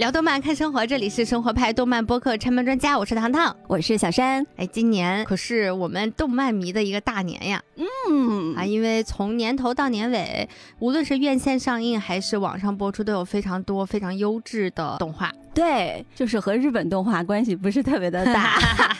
聊动漫看生活，这里是生活派动漫播客拆漫专家，我是糖糖，我是小山。哎，今年可是我们动漫迷的一个大年呀。嗯啊，因为从年头到年尾，无论是院线上映还是网上播出，都有非常多非常优质的动画。对，就是和日本动画关系不是特别的大。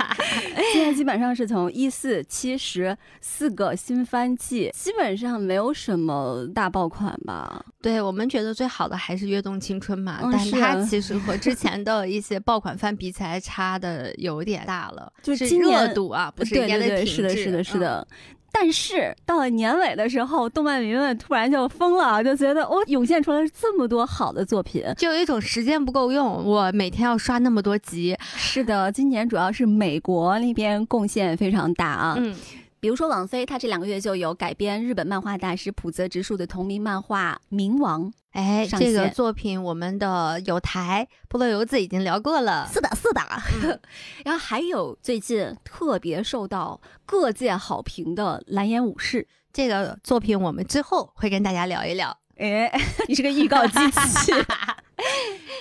现在基本上是从一四七十四个新番季，基本上没有什么大爆款吧。对我们觉得最好的还是《跃动青春》嘛，嗯是但它其实和之前的一些爆款番比起来，差的有点大了。就是热度啊，不是对对对，是的，是的，是。嗯的。但是到了年尾的时候，动漫迷们突然就疯了，就觉得哦，涌现出来这么多好的作品。就有一种时间不够用，我每天要刷那么多集，是的，今年主要是美国那边贡献非常大啊。嗯，比如说网飞，它这两个月就有改编日本漫画大师浦泽直树的同名漫画《冥王》。哎，这个作品我们的有台菠萝油子已经聊过了，是的，是的。然后还有最近特别受到各界好评的《蓝颜武士》。这个作品我们之后会跟大家聊一聊。哎，你是个预告机器。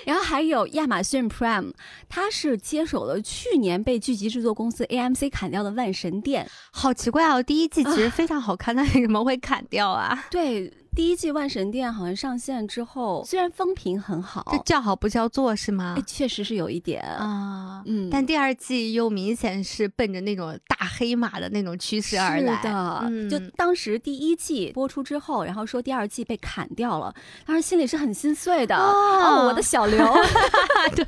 然后还有亚马逊 Prime，它是接手了去年被剧集制作公司 AMC 砍掉的《万神殿》。好奇怪哦，第一季其实非常好看，那为什么会砍掉啊？对，第一季《万神殿》好像上线之后，虽然风评很好，这叫好不叫座是吗？哎，？确实是有一点。啊，嗯，但第二季又明显是奔着那种大黑马的那种趋势而来是的，嗯。就当时第一季播出之后，然后说第二季被砍掉了，当时心里是很心碎的。哦我的小刘，对，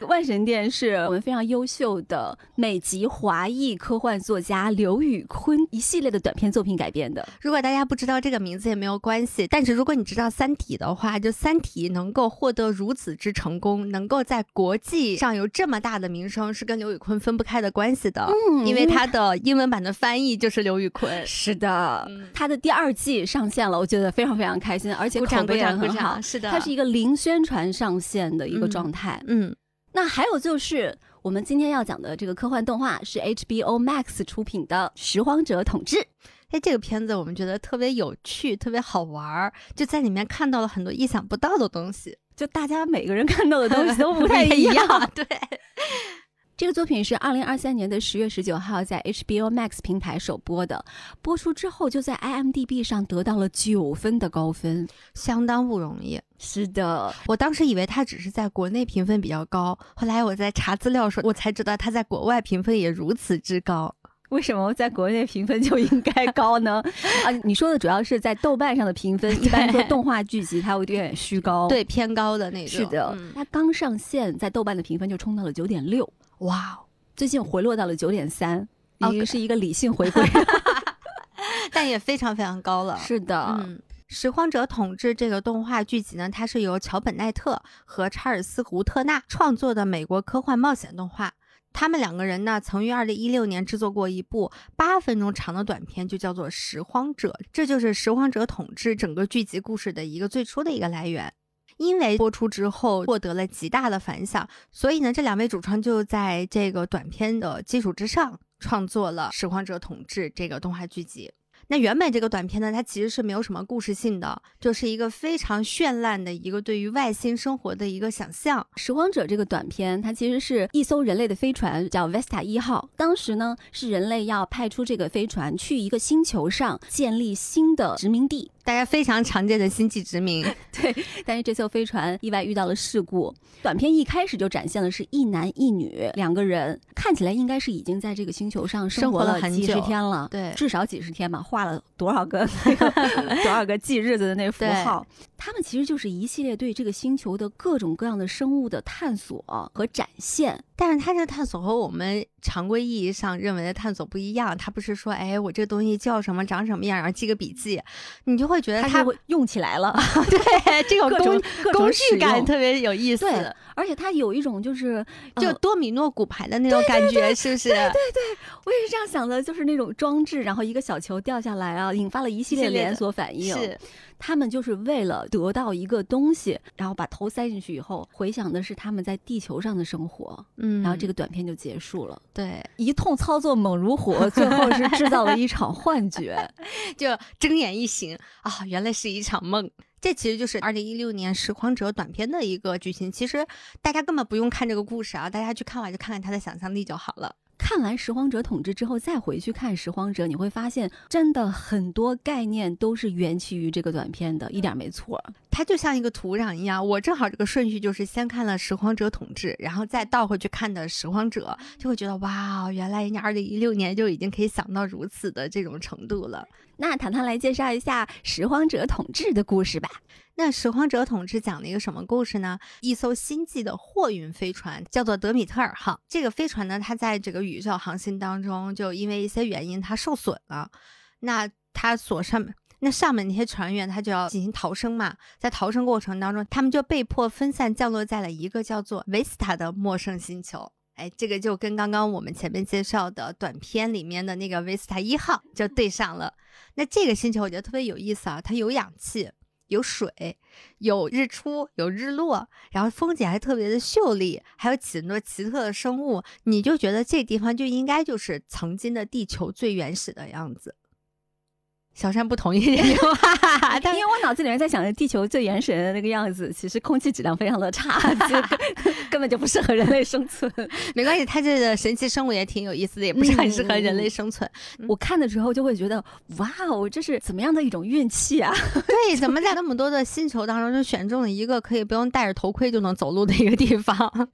《万神殿》是我们非常优秀的美籍华裔科幻作家刘宇昆一系列的短篇作品改编的。如果大家不知道这个名字也没有关系，但是如果你知道《三体》的话，就《三体》能够获得如此之成功，能够在国际上有这么大的名声，是跟刘宇坤分不开的关系的。嗯因为他的英文版的翻译就是刘宇坤。是的，嗯他的第二季上线了，我觉得非常非常开心，而且口碑也很好。是的它是一个零宣传上线的一个状态。嗯，那还有就是，我们今天要讲的这个科幻动画是 HBO Max 出品的《拾荒者统治》。哎，这个片子我们觉得特别有趣，特别好玩儿，就在里面看到了很多意想不到的东西，就大家每个人看到的东西都不 太一一样。对，这个作品是二零二三年的十月十九号在 HBO Max 平台首播的，播出之后就在 IMDB 上得到了九分的高分。相当不容易。是的，我当时以为它只是在国内评分比较高，后来我在查资料的时候，我才知道它在国外评分也如此之高。为什么在国内评分就应该高呢？啊，你说的主要是在豆瓣上的评分，一般说动画剧集它会有点虚高。，对，偏高的那种。是的，嗯它刚上线，在豆瓣的评分就冲到了九点六，哇哦，最近回落到了九点三，已经是一个理性回归。但也非常非常高了。是的，嗯。《拾荒者统治》这个动画剧集呢，它是由桥本奈特和查尔斯·胡特纳创作的美国科幻冒险动画。他们两个人呢，曾于二零一六年制作过一部八分钟长的短片，就叫做《拾荒者》，这就是《拾荒者统治》整个剧集故事的一个最初的一个来源。因为播出之后获得了极大的反响，所以呢，这两位主创就在这个短片的基础之上创作了《拾荒者统治》这个动画剧集。那原本这个短片呢，它其实是没有什么故事性的，就是一个非常绚烂的一个对于外星生活的一个想象。《拾荒者》这个短片，它其实是一艘人类的飞船，叫 Vesta 一号。当时呢，是人类要派出这个飞船去一个星球上建立新的殖民地。大家非常常见的星际殖民，对，但是这艘飞船意外遇到了事故。短片一开始就展现的是一男一女两个人，看起来应该是已经在这个星球上生活活了几十天了，对至少几十天吧，画了多少个 多少个记日子的那个符号。他们其实就是一系列对这个星球的各种各样的生物的探索和展现。但是它这个探索和我们常规意义上认为的探索不一样。它不是说，哎，我这个东西叫什么，长什么样，然后记个笔记，你就会觉得它它会用起来了，对这种各种工工各种使具感特别有意思，对，而且它有一种就是就呃多米诺骨牌的那种感觉，是不是？对对我也是这样想的，就是那种装置，然后一个小球掉下来啊，引发了一系列连锁反应。是，他们就是为了得到一个东西，然后把头塞进去以后，回想的是他们在地球上的生活，嗯然后这个短片就结束了。对，一通操作猛如虎，最后是制造了一场幻觉。就睁眼一醒啊，原来是一场梦。这其实就是二零一六年《拾荒者》短片的一个剧情。其实大家根本不用看这个故事啊，大家去看完就看看他的想象力就好了。看完《拾荒者统治》之后，再回去看《拾荒者》，你会发现，真的很多概念都是缘起于这个短片的，一点没错。它就像一个土壤一样，我正好这个顺序就是先看了《拾荒者统治》，然后再倒回去看的《拾荒者》，就会觉得哇，原来人家二零一六年就已经可以想到如此的这种程度了。那糖糖来介绍一下《拾荒者统治》的故事吧。那《拾荒者统治》讲了一个什么故事呢？一艘星际的货运飞船叫做德米特尔号。这个飞船呢，它在这个宇宙航行当中，就因为一些原因它受损了。那它所上面那上面那些船员，他就要进行逃生嘛。在逃生过程当中，他们就被迫分散降落在了一个叫做维斯塔的陌生星球。哎，这个就跟刚刚我们前面介绍的短片里面的那个维斯塔一号就对上了。那这个星球我觉得特别有意思啊，它有氧气。有水，有日出，有日落，然后风景还特别的秀丽，还有很多奇特的生物，你就觉得这地方就应该就是曾经的地球最原始的样子。小山不同意这句话，因为我脑子里面在想着地球最原始的那个样子，其实空气质量非常的差，根本就不适合人类生存。没关系，它这个神奇生物也挺有意思的，也不是很适合人类生存。我看的时候就会觉得，哇哦，这是怎么样的一种运气啊？对，怎么在那么多的星球当中就选中了一个可以不用戴着头盔就能走路的一个地方？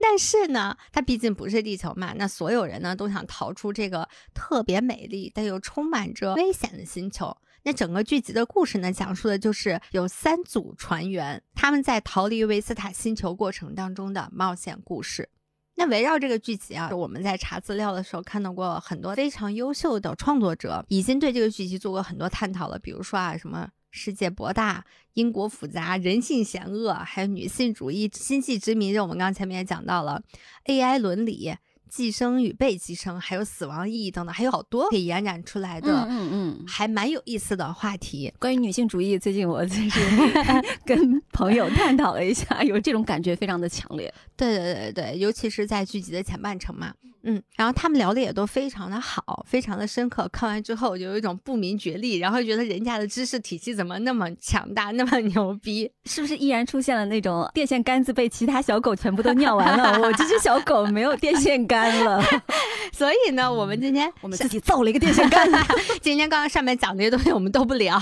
但是呢，它毕竟不是地球嘛，那所有人呢都想逃出这个特别美丽但又充满着危险的星。星球，那整个剧集的故事呢，讲述的就是有三组船员他们在逃离维斯塔星球过程当中的冒险故事。那围绕这个剧集啊，我们在查资料的时候看到过很多非常优秀的创作者已经对这个剧集做过很多探讨了，比如说啊，什么世界博大、因果复杂、人性险恶，还有女性主义、星际殖民，这我们刚前面也讲到了 AI 伦理。寄生与被寄生，还有死亡意义等等，还有好多可以延展出来的，嗯嗯，还蛮有意思的话题。关于女性主义，最近我就是 跟朋友探讨了一下，有这种感觉非常的强烈。对对对对，尤其是在剧集的前半程嘛。嗯，然后他们聊的也都非常的好，非常的深刻。看完之后就有一种不明觉厉，然后觉得人家的知识体系怎么那么强大，那么牛逼？是不是依然出现了那种电线杆子被其他小狗全部都尿完了，我这只小狗没有电线杆了？所以呢，我们今天我们自己造了一个电线杆。今天刚刚上面讲那些东西我们都不聊。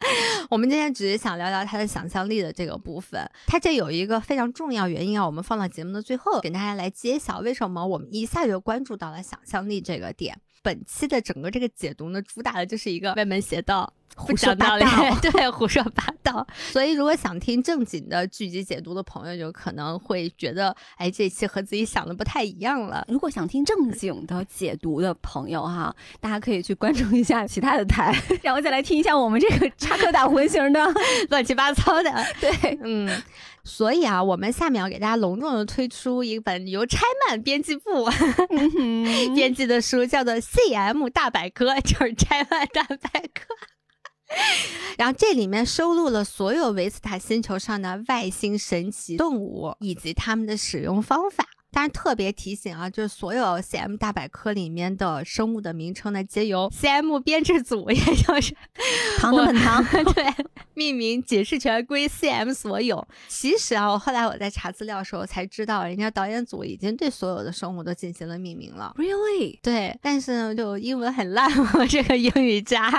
我们今天只是想聊聊他的想象力的这个部分。他这有一个非常重要原因啊，我们放到节目的最后给大家来揭晓为什么我们一下就关注到了想象力这个点。本期的整个这个解读呢，主打的就是一个歪门邪道。胡说八道，对，胡说八道。所以，如果想听正经的剧集解读的朋友，就可能会觉得，哎，这期和自己想的不太一样了。如果想听正经的解读的朋友，哈，大家可以去关注一下其他的台，然后再来听一下我们这个插科打诨型的、乱七八糟的。对，嗯。所以啊，我们下面要给大家隆重的推出一本由拆漫编辑部编辑的书，叫做《CM 大百科》，就是拆漫大百科。然后这里面收录了所有维斯塔星球上的外星神奇动物以及它们的使用方法。但是特别提醒啊，就是所有 CM 大百科里面的生物的名称呢，皆由 CM 编制组，也就是糖的本糖，对，命名解释权归 CM 所有。其实啊，我后来我在查资料的时候才知道，人家导演组已经对所有的生物都进行了命名了。Really？对，但是呢，就英文很烂，我这个英语渣。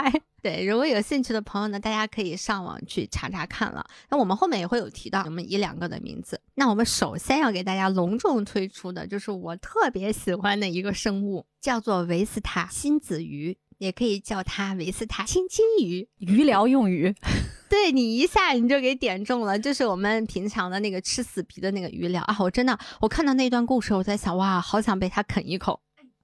对，如果有兴趣的朋友呢，大家可以上网去查查看了。那我们后面也会有提到我们一两个的名字。那我们首先要给大家隆重推出的就是我特别喜欢的一个生物，叫做维斯塔新子鱼，也可以叫它维斯塔亲亲鱼，鱼疗用鱼。对你一下你就给点中了，就是我们平常的那个吃死皮的那个鱼疗啊！我真的，我看到那段故事，我在想，哇，好想被它啃一口。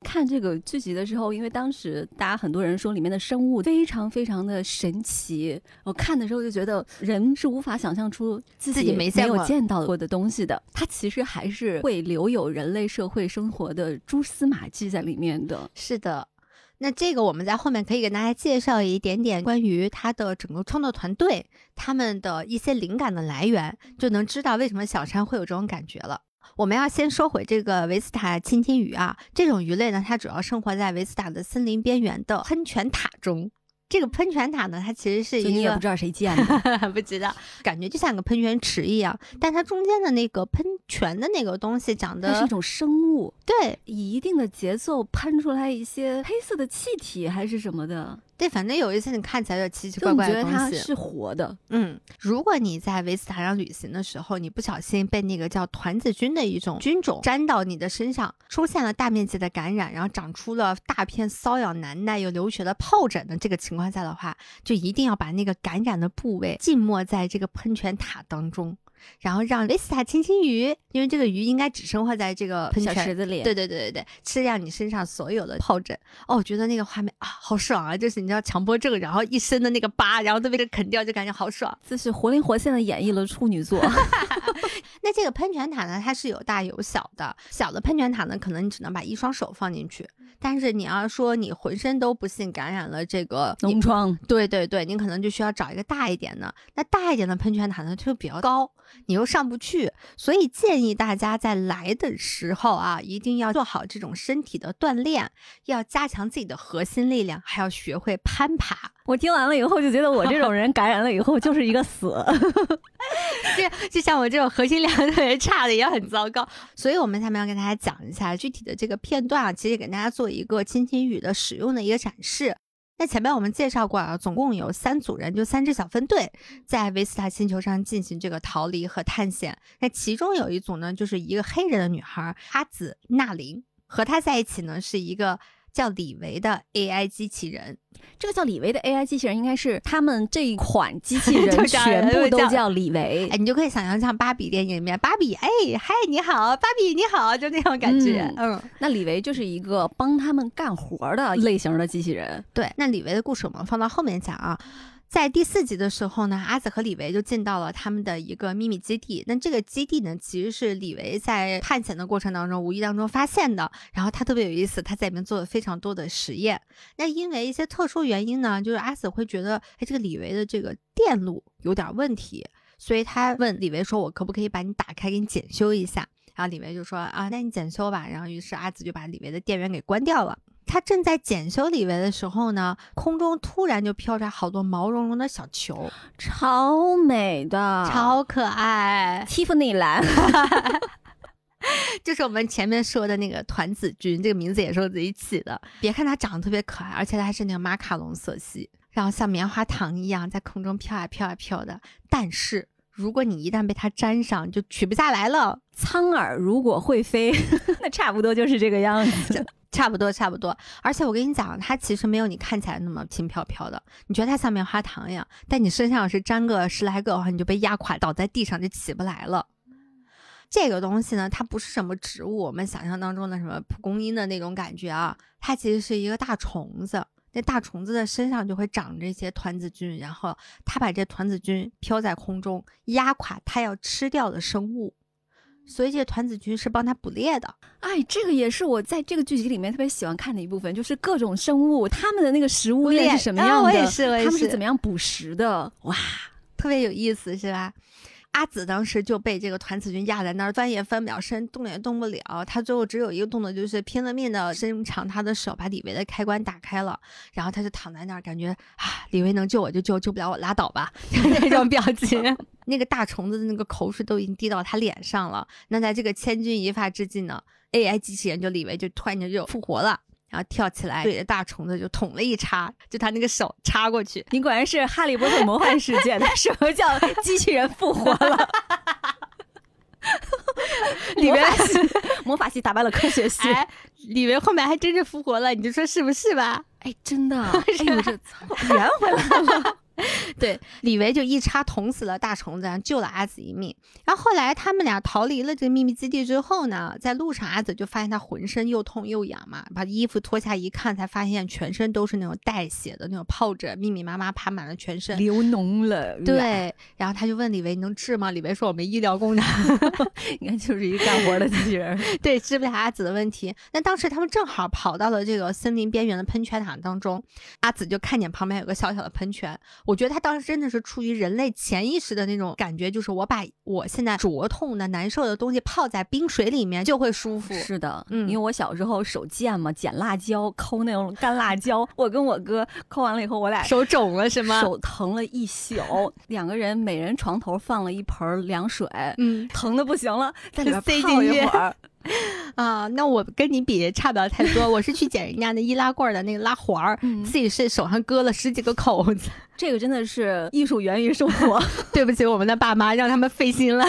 看这个剧集的时候，因为当时大家很多人说里面的生物非常非常的神奇，我看的时候就觉得人是无法想象出自己没没有见到过的东西的。它其实还是会留有人类社会生活的蛛丝马迹在里面的。是的，那这个我们在后面可以给大家介绍一点点关于他的整个创作团队他们的一些灵感的来源，就能知道为什么小山会有这种感觉了。我们要先说回这个维斯塔亲亲鱼啊，这种鱼类呢，它主要生活在维斯塔的森林边缘的喷泉塔中。这个喷泉塔呢，它其实是一个你也不知道谁建的，不知道，感觉就像个喷泉池一样，但它中间的那个喷泉的那个东西长得它是一种生物，对以一定的节奏喷出来一些黑色的气体还是什么的，对，反正有一些你看起来有奇奇怪怪的东西。它是活的。嗯，如果你在维斯塔上旅行的时候，你不小心被那个叫团子菌的一种菌种粘到你的身上，出现了大面积的感染，然后长出了大片瘙痒难耐又流血的疱疹的这个情况下的话，就一定要把那个感染的部位浸没在这个喷泉塔当中，然后让维斯塔亲亲鱼，因为这个鱼应该只生活在这个小池子里，对对对对对，吃掉你身上所有的疱疹。哦，我觉得那个画面啊，好爽啊！就是你知道强迫症，然后一身的那个疤，然后都被它啃掉，就感觉好爽。这是活灵活现的演绎了处女座。那这个喷泉塔呢，它是有大有小的。小的喷泉塔呢，可能你只能把一双手放进去，但是你要说你浑身都不幸感染了这个脓疮，对对对，你可能就需要找一个大一点的。那大一点的喷泉塔呢，就比较高，你又上不去，所以建议大家在来的时候啊，一定要做好这种身体的锻炼，要加强自己的核心力量，还要学会攀爬。我听完了以后就觉得我这种人感染了以后就是一个死。就就像我这种核心力量特别差的也很糟糕，所以我们下面要跟大家讲一下具体的这个片段啊，其实给大家做一个亲亲语的使用的一个展示。那前面我们介绍过啊，总共有三组人，就三支小分队，在维斯塔星球上进行这个逃离和探险。那其中有一组呢，就是一个黑人的女孩哈子纳林，和她在一起呢是一个叫李维的 AI 机器人。这个叫李维的 AI 机器人，应该是他们这一款机器就 人全部都叫李维哎，。你就可以想象像芭比电影里面，芭比，哎，嗨，你好，芭比你好，就那种感觉。嗯那李维就是一个帮他们干活的类型的机器人。对，那李维的故事我们放到后面讲啊。在第四集的时候呢，阿紫和李维就进到了他们的一个秘密基地。那这个基地呢，其实是李维在探险的过程当中无意当中发现的。然后他特别有意思，他在里面做了非常多的实验。那因为一些特殊原因呢，就是阿紫会觉得，哎，这个李维的这个电路有点问题，所以他问李维说：“我可不可以把你打开，给你检修一下？”然后李维就说：“啊，那你检修吧。”然后于是阿紫就把李维的电源给关掉了。他正在检修李维的时候呢，空中突然就飘出来好多毛茸茸的小球，超美的，超可爱，Tiffany 蓝 就是我们前面说的那个团子君，这个名字也是我自己起的。别看它长得特别可爱，而且它还是那个马卡龙色系，然后像棉花糖一样在空中飘啊飘啊飘的。但是如果你一旦被它粘上，就取不下来了。苍耳如果会飞，那差不多就是这个样子。差不多，差不多。而且我跟你讲，它其实没有你看起来那么轻飘飘的。你觉得它像棉花糖一样，但你身上要是粘个十来个的话，你就被压垮，倒在地上就起不来了。这个东西呢，它不是什么植物，我们想象当中的什么蒲公英的那种感觉啊，它其实是一个大虫子。那大虫子的身上就会长着一些团子菌，然后它把这团子菌飘在空中，压垮它要吃掉的生物。所以这个团子君是帮它捕猎的。哎，这个也是我在这个剧集里面特别喜欢看的一部分，就是各种生物它们的那个食物链是什么啊样的，我也是我也它们是是怎么样捕食的。哇，特别有意思，是吧？阿紫当时就被这个团子君压在那儿，翻也翻不了身，动也动不了。他最后只有一个动作，就是拼了命的伸长他的手，把李维的开关打开了。然后他就躺在那儿，感觉啊，李维能救我就救，救不了我拉倒吧，就那种表情。那个大虫子的那个口水都已经滴到他脸上了。那在这个千钧一发之际呢，AI 机器人就李维就突然间就复活了。然后跳起来对着大虫子就捅了一叉，就他那个手插过去，你果然是《哈利波特魔幻世界》的，什么叫机器人复活了？里面魔法系 魔法系打败了科学系，哎，里面后面还真是复活了，你就说是不是吧？哎，真的，哎我这操，圆回来了。对，李维就一插捅死了大虫子，然后救了阿紫一命。然后后来他们俩逃离了这个秘密基地之后呢，在路上阿紫就发现他浑身又痛又痒嘛，把衣服脱下一看，才发现全身都是那种带血的那种疱疹，密密麻麻爬满了全身。流脓了，对，然后他就问李维能治吗？李维说我们医疗功能，应该就是一个干活的机器人。对，治不了阿紫的问题。那当时他们正好跑到了这个森林边缘的喷泉塔当中，阿紫就看见旁边有个小小的喷泉，我觉得他当时真的是出于人类潜意识的那种感觉，就是我把我现在灼痛的、难受的东西泡在冰水里面就会舒服。是的，嗯因为我小时候手贱嘛，捡辣椒抠那种干辣椒，我跟我哥抠完了以后，我俩手肿了是吗？手疼了一宿，两个人每人床头放了一盆凉水，嗯疼的不行了，在里边塞泡一会儿。啊，那我跟你比差不了太多。我是去捡人家那易拉罐的那个拉环儿，嗯自己是手上割了十几个口子。这个真的是艺术源于生活。对不起，我们的爸妈让他们费心了。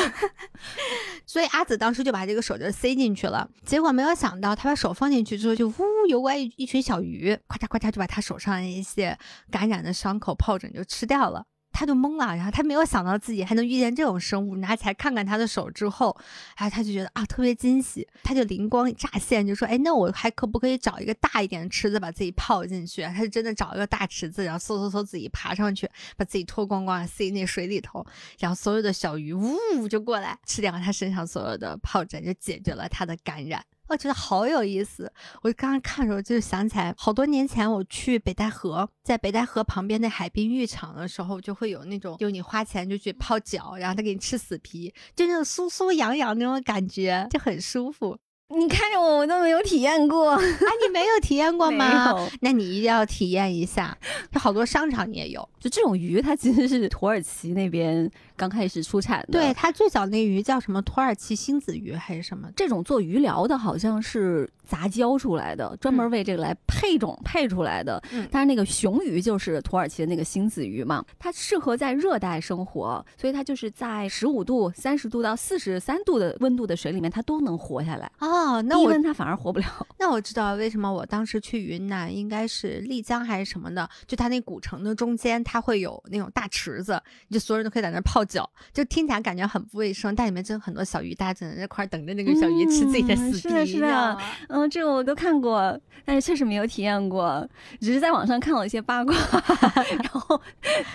所以阿紫当时就把这个手就塞进去了，结果没有想到，他把手放进去之后，就呜游过来一一群小鱼，咔嚓咔嚓就把他手上一些感染的伤口、疱疹就吃掉了。他就懵了，然后他没有想到自己还能遇见这种生物，拿起来看看他的手之后，然后他就觉得啊特别惊喜，他就灵光乍现，就说：“哎，那我还可不可以找一个大一点的池子把自己泡进去？”他就真的找一个大池子，然后嗖嗖嗖自己爬上去，把自己脱光光塞那水里头，然后所有的小鱼呜就过来吃掉他身上所有的疱疹，就解决了他的感染。我觉得好有意思。我刚刚看的时候就想起来，好多年前我去北戴河，在北戴河旁边的海滨浴场的时候，就会有那种，就你花钱就去泡脚，然后他给你吃死皮，就那种酥酥痒痒那种感觉，就很舒服。你看着我，我都没有体验过，啊，你没有体验过吗？那你一定要体验一下。就好多商场也有。就这种鱼，它其实是土耳其那边刚开始出产的。对，，它最早那鱼叫什么土耳其星子鱼还是什么？这种做鱼疗的好像是杂交出来的，专门为这个来配种配出来的。嗯但是那个雄鱼就是土耳其的那个星子鱼嘛，它适合在热带生活，所以它就是在十五度、三十度到四十三度的温度的水里面，它都能活下来。哦，那低我温它反而活不了。那我知道为什么我当时去云南，应该是丽江还是什么的，就它那古城的中间，它会有那种大池子，就所有人都可以在那儿泡脚，就听起来感觉很不卫生，但里面真的很多小鱼，大家只能在那块儿等着那个小鱼吃自己的嗯死皮。是的是的嗯，这个我都看过，但是确实没有体验过，只是在网上看了一些八卦，然后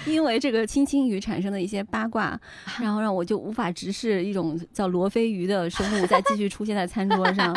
因为这个青青鱼产生的一些八卦，然后让我就无法直视一种叫罗非鱼的生物再继续出现在餐桌上。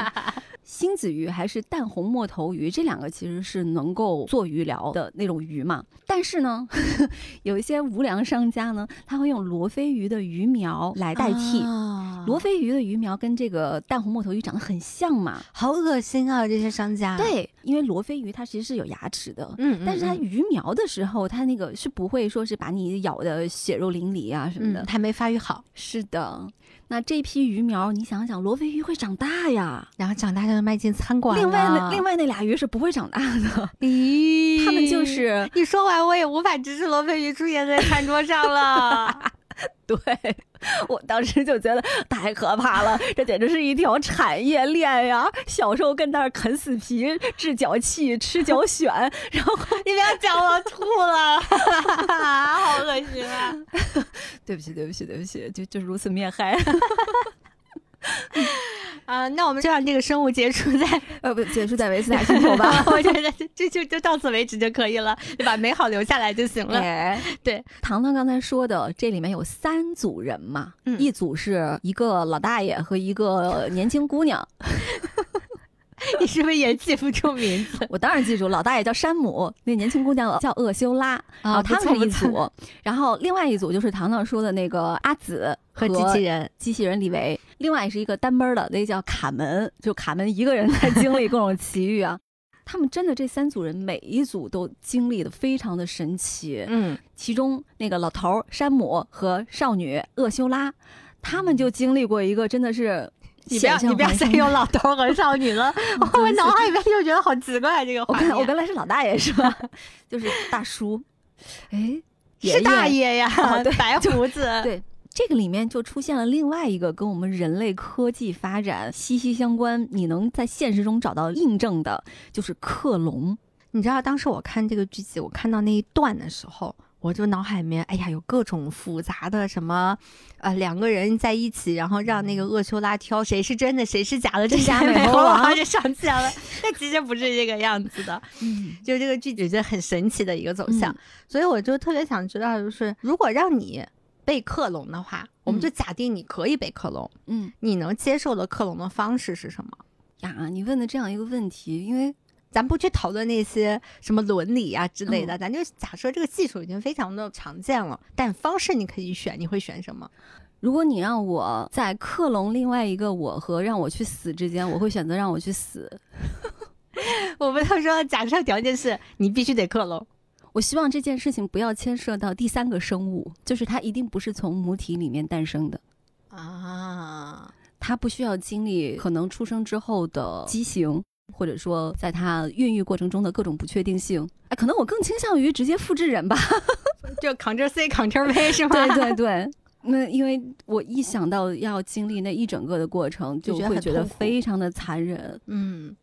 星子鱼还是淡红墨头鱼，这两个其实是能够做鱼疗的那种鱼嘛。但是呢，有一些无良商家呢，他会用罗非鱼的鱼苗来代替。啊罗非鱼的鱼苗跟这个淡红墨头鱼长得很像嘛？好恶心啊！这些商家。，对，因为罗非鱼它其实是有牙齿的，嗯，但是它嗯鱼苗的时候，它那个是不会说是把你咬的血肉淋漓啊什么的。嗯，还没发育好，是的，那这批鱼苗，你想想，罗非鱼会长大呀。然后长大就能卖进餐馆另外那另外那俩鱼是不会长大的，咦，他们就是你说完，我也无法直视罗非鱼出现在餐桌上了。对我当时就觉得太可怕了，这简直是一条产业链呀！小时候跟那儿啃死皮、治脚气、吃脚癣，然后你不要讲，我吐了，好恶心啊！对不起，对不起，对不起，就就如此面嗨。啊，那我们就让这个生物结束在，呃，不，结束在维斯塔星球吧。我觉得这就就到此为止就可以了，对吧？美好留下来就行了。哎，对，糖糖刚才说的，这里面有三组人嘛，嗯一组是一个老大爷和一个年轻姑娘，你是不是也记不住名字？我当然记住，老大爷叫山姆，那年轻姑娘叫厄修拉，然后他们是一组，然后另外一组就是糖糖说的那个阿紫和机器人，机器人李维，另外是一个单门儿的，那个叫卡门，就卡门一个人在经历各种奇遇啊。他们真的这三组人每一组都经历的非常的神奇，嗯，其中那个老头儿山姆和少女厄修拉，他们就经历过一个真的是你不要你不要再用老头和少女了，我脑海里面就觉得好奇怪这个。我刚我原来是老大爷是吧？就是大叔，哎，是大爷。爷呀，哦对白胡子，对这个里面就出现了另外一个跟我们人类科技发展息息相关，你能在现实中找到印证的，就是克隆。你知道当时我看这个剧集，我看到那一段的时候，我就脑海里面，哎呀，有各种复杂的什么，呃，两个人在一起，然后让那个厄修拉挑谁是真的，谁是假的，真假美美猴王就上去了。但其实不是这个样子的，嗯，就这个剧集就很神奇的一个走向。嗯所以我就特别想知道，就是如果让你被克隆的话，我们就假定你可以被克隆，嗯你能接受的克隆的方式是什么？呀，你问的这样一个问题，因为咱不去讨论那些什么伦理啊之类的，咱就假设这个技术已经非常的常见了，但方式你可以选，你会选什么？如果你让我在克隆另外一个我和让我去死之间，我会选择让我去死。我们都说假设条件是你必须得克隆，我希望这件事情不要牵涉到第三个生物，就是它一定不是从母体里面诞生的啊，它不需要经历可能出生之后的畸形。或者说，在它孕育过程中的各种不确定性，哎，可能我更倾向于直接复制人吧，就 Ctrl C Ctrl V 是吗？对对 对，那因为我一想到要经历那一整个的过程，就会觉得非常的残忍。嗯，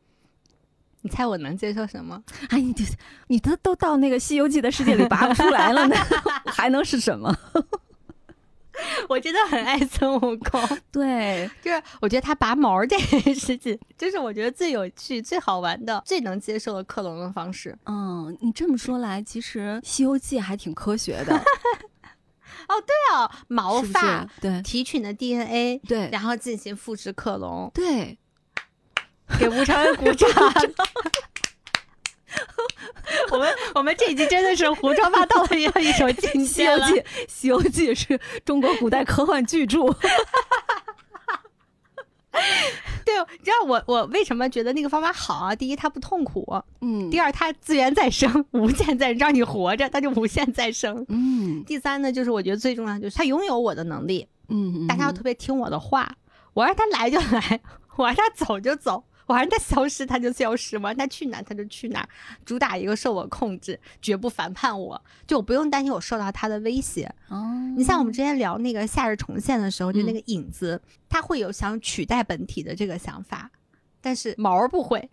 你猜我能接受什么？哎，你这你都都到那个《西游记》的世界里拔不出来了呢，还能是什么？我真的很爱孙悟空，对，就是我觉得他拔毛这件事情，就是我觉得最有趣、最好玩的、最能接受的克隆的方式。嗯，你这么说来，其实《西游记》还挺科学的。哦，对哦，毛发对提取的 DNA 对，然后进行复制克隆，对，给吴承恩鼓掌。我们我们这一集真的是胡说八道的一一首 西游记》《西游记》是中国古代科幻巨著。对，你知道我我为什么觉得那个方法好啊？第一，它不痛苦，嗯；第二，它资源再生，无限再让你活着，它就无限再生，嗯；第三呢，就是我觉得最重要就是它拥有我的能力，嗯，大家要特别听我的话，我让它来就来，我让它走就走。我让他消失，他就消失；我让他去哪，他就去哪。主打一个受我控制，绝不反叛我，就我不用担心我受到他的威胁。哦，你像我们之前聊那个夏日重现的时候，就那个影子，他会有想取代本体的这个想法，但是毛不会，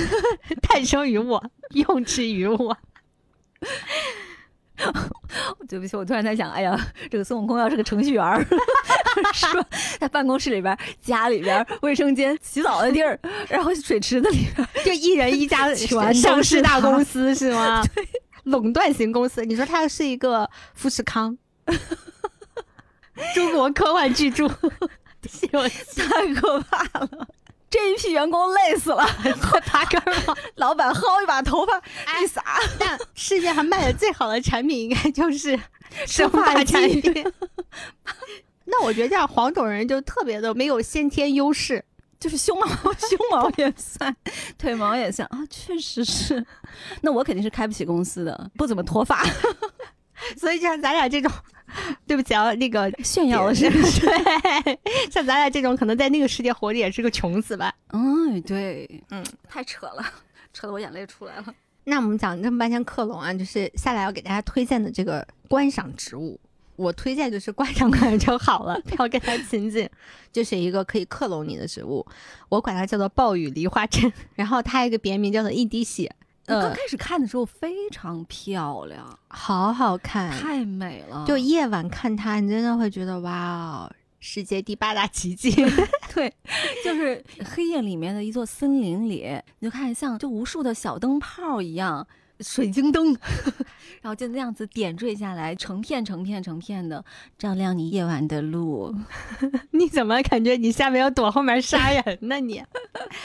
诞生于我，用之于我。对不起，我突然在想，哎呀，这个孙悟空要是个程序员，是吧？在办公室里边、家里边、卫生间、洗澡的地儿，然后水池子里边，就一人一家全上市大公司是吗？对，垄断型公司。你说他是一个富士康，中国科幻巨著，太可怕了。这一批员工累死了，快拔根吧！老板薅一把头发一撒。但世界上卖的最好的产品应该就是 生发产品。那我觉得这样黄种人就特别的没有先天优势，就是胸毛，胸毛也算，腿毛也算啊，确实是。那我肯定是开不起公司的，不怎么脱发。所以像咱俩这种，对不起啊，那个炫耀的是不是？对，像咱俩这种，可能在那个世界活着也是个穷死吧。嗯，对，嗯，太扯了，扯得我眼泪出来了。那我们讲这么半天克隆啊，就是下来要给大家推荐的这个观赏植物，我推荐就是观赏观就好了，不要跟它亲近。就是一个可以克隆你的植物，我管它叫做暴雨梨花针，然后它一个别名叫做一滴血。刚开始看的时候非常漂亮，好好看，太美了。就夜晚看它，你真的会觉得哇哦，世界第八大奇迹。对，就是黑夜里面的一座森林里，你就看像就无数的小灯泡一样。水晶灯，然后就那样子点缀下来，成片成片成片的照亮你夜晚的路。你怎么感觉你下面要躲后面杀人呢？你，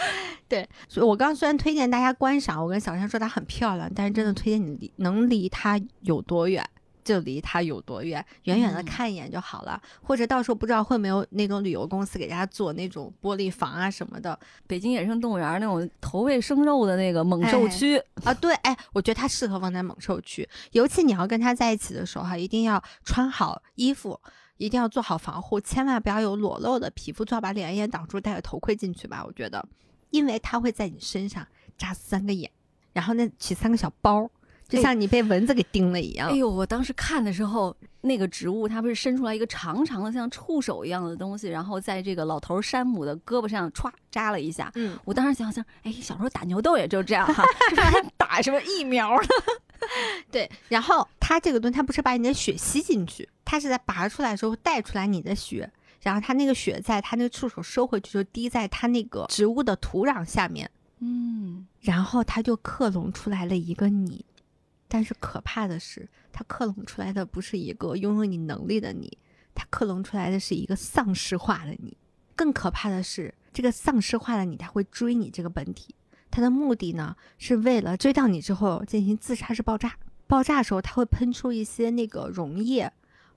对，所以我刚虽然推荐大家观赏，我跟小山说它很漂亮，但是真的推荐你离能离它有多远？就离它有多远，远远的看一眼就好了。或者到时候不知道会没有那种旅游公司给大家做那种玻璃房啊什么的。北京野生动物园那种投喂生肉的那个猛兽区啊，对，哎，我觉得它适合放在猛兽区。尤其你要跟它在一起的时候哈，一定要穿好衣服，一定要做好防护，千万不要有裸露的皮肤，最好把脸也挡住，戴个头盔进去吧。我觉得，因为它会在你身上扎三个眼，然后那起三个小包。就像你被蚊子给叮了一样。哎呦，我当时看的时候，那个植物它不是伸出来一个长长的像触手一样的东西，然后在这个老头山姆的胳膊上歘扎了一下。嗯，我当时想想，哎，小时候打牛痘也就这样哈，打什么疫苗呢？对，然后它这个东西，它不是把你的血吸进去，它是在拔出来的时候带出来你的血，然后它那个血在它那个触手收回去，就滴在它那个植物的土壤下面。嗯，然后它就克隆出来了一个你。但是可怕的是，它克隆出来的不是一个拥有你能力的你，它克隆出来的是一个丧尸化的你。更可怕的是，这个丧尸化的你，它会追你这个本体，它的目的呢是为了追到你之后进行自杀式爆炸。爆炸的时候，它会喷出一些那个溶液，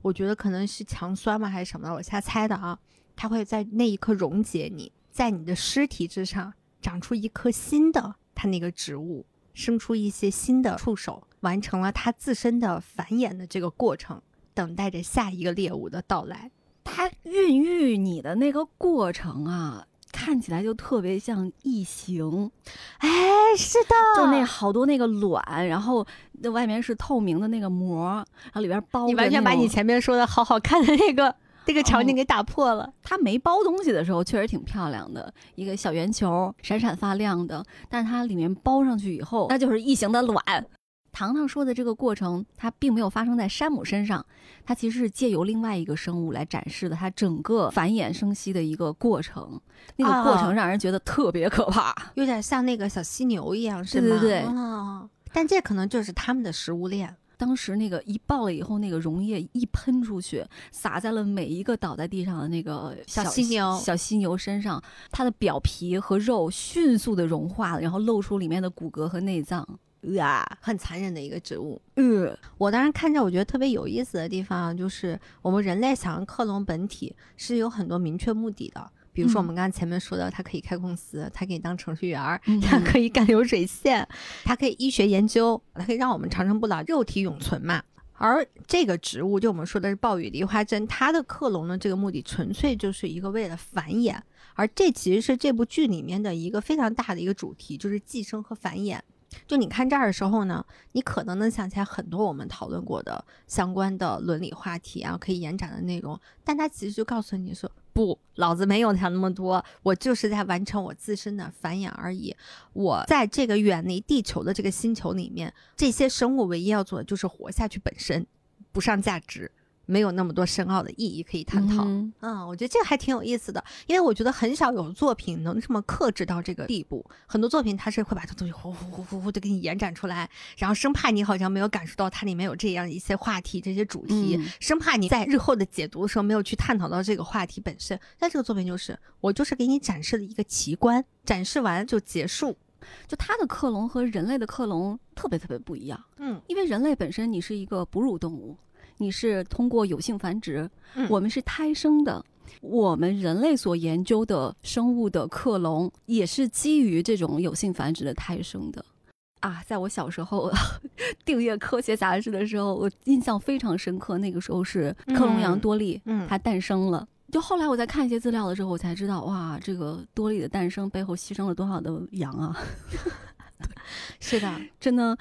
我觉得可能是强酸嘛还是什么的，我瞎猜的啊。它会在那一刻溶解你，在你的尸体之上长出一颗新的它那个植物，生出一些新的触手，完成了它自身的繁衍的这个过程，等待着下一个猎物的到来。它孕育你的那个过程啊。看起来就特别像异形，哎，是的，就那好多那个卵，然后那外面是透明的那个膜，然后里边包。你完全把你前面说的好好看的那个那个场景给打破了。它没包东西的时候确实挺漂亮的，一个小圆球，闪闪发亮的。但是它里面包上去以后，那就是异形的卵。糖糖说的这个过程，它并没有发生在山姆身上，它其实是借由另外一个生物来展示的它整个繁衍生息的一个过程。那个过程让人觉得特别可怕，有点像那个小犀牛一样，是吗？对对对。啊，但这可能就是他们的食物链。当时那个一爆了以后，那个溶液一喷出去，洒在了每一个倒在地上的那个小犀牛、小犀牛身上，它的表皮和肉迅速的融化了，然后露出里面的骨骼和内脏。啊，很残忍的一个植物。呃，我当时看着，我觉得特别有意思的地方，就是我们人类想要克隆本体是有很多明确目的的。比如说，我们刚刚前面说的，它可以开公司，它可以当程序员，它可以干流水线，它可以医学研究，它可以让我们长生不老、肉体永存嘛。而这个植物，就我们说的是暴雨梨花针，它的克隆的这个目的，纯粹就是一个为了繁衍。而这其实是这部剧里面的一个非常大的一个主题，就是寄生和繁衍。就你看这儿的时候呢，你可能能想起来很多我们讨论过的相关的伦理话题啊，可以延展的内容。但他其实就告诉你说，不，老子没有想那么多，我就是在完成我自身的繁衍而已。我在这个远离地球的这个星球里面，这些生物唯一要做的就是活下去本身，不上价值。没有那么多深奥的意义可以探讨。嗯，我觉得这个还挺有意思的，因为我觉得很少有作品能这么克制到这个地步。很多作品它是会把这东西呼呼呼呼呼的给你延展出来，然后生怕你好像没有感受到它里面有这样一些话题、这些主题，生怕你在日后的解读的时候没有去探讨到这个话题本身。但这个作品就是，我就是给你展示了一个奇观，展示完就结束。就它的克隆和人类的克隆特别特别不一样。嗯，因为人类本身你是一个哺乳动物。你是通过有性繁殖，我们是胎生的。我们人类所研究的生物的克隆，也是基于这种有性繁殖的胎生的。啊，在我小时候 订阅科学杂志的时候，我印象非常深刻。那个时候是克隆羊多利，它诞生了。就后来我在看一些资料的时候，我才知道，哇，这个多利的诞生背后牺牲了多少的羊啊！是的，真的。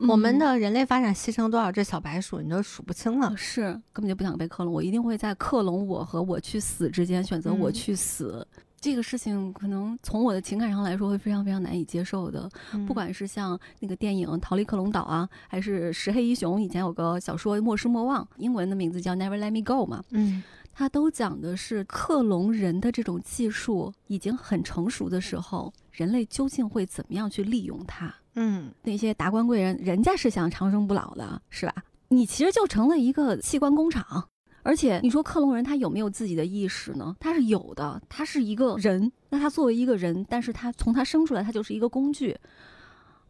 我们的人类发展牺牲多少只小白鼠，你都数不清了。是，根本就不想被克隆。我一定会在克隆我和我去死之间选择我去死。这个事情可能从我的情感上来说会非常非常难以接受的。不管是像那个电影《逃离克隆岛》啊，还是石黑一雄以前有个小说《莫失莫忘》，英文的名字叫《Never Let Me Go》嘛。嗯。它都讲的是克隆人的这种技术已经很成熟的时候，人类究竟会怎么样去利用它？嗯，那些达官贵人，人家是想长生不老的，是吧？你其实就成了一个器官工厂。而且你说克隆人他有没有自己的意识呢？他是有的，他是一个人。那他作为一个人，但是他从他生出来，他就是一个工具。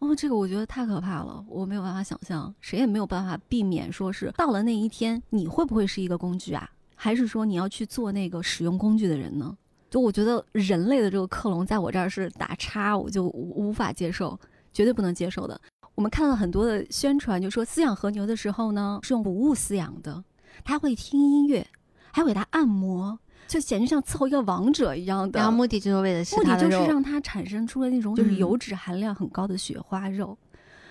哦，这个我觉得太可怕了，我没有办法想象，谁也没有办法避免说是到了那一天，你会不会是一个工具啊？还是说你要去做那个使用工具的人呢？就我觉得人类的这个克隆在我这儿是打叉，我就无法接受，绝对不能接受的。我们看到很多的宣传，就说饲养和牛的时候呢，是用谷物饲养的，它会听音乐，还会给它按摩，就简直像伺候一个王者一样的。然后目的就是为了目的就是让它产生出了那种就是油脂含量很高的雪花肉，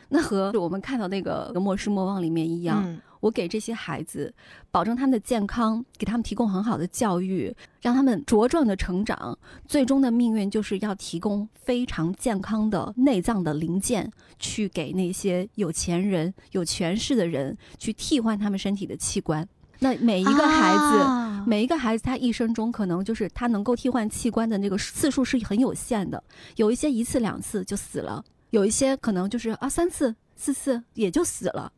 那和我们看到那个《莫失莫忘》里面一样。我给这些孩子保证他们的健康，给他们提供很好的教育，让他们茁壮的成长。最终的命运就是要提供非常健康的内脏的零件，去给那些有钱人、有权势的人去替换他们身体的器官。那每一个孩子，每一个孩子，他一生中可能就是他能够替换器官的那个次数是很有限的。有一些一次两次就死了，有一些可能就是啊三次四次也就死了。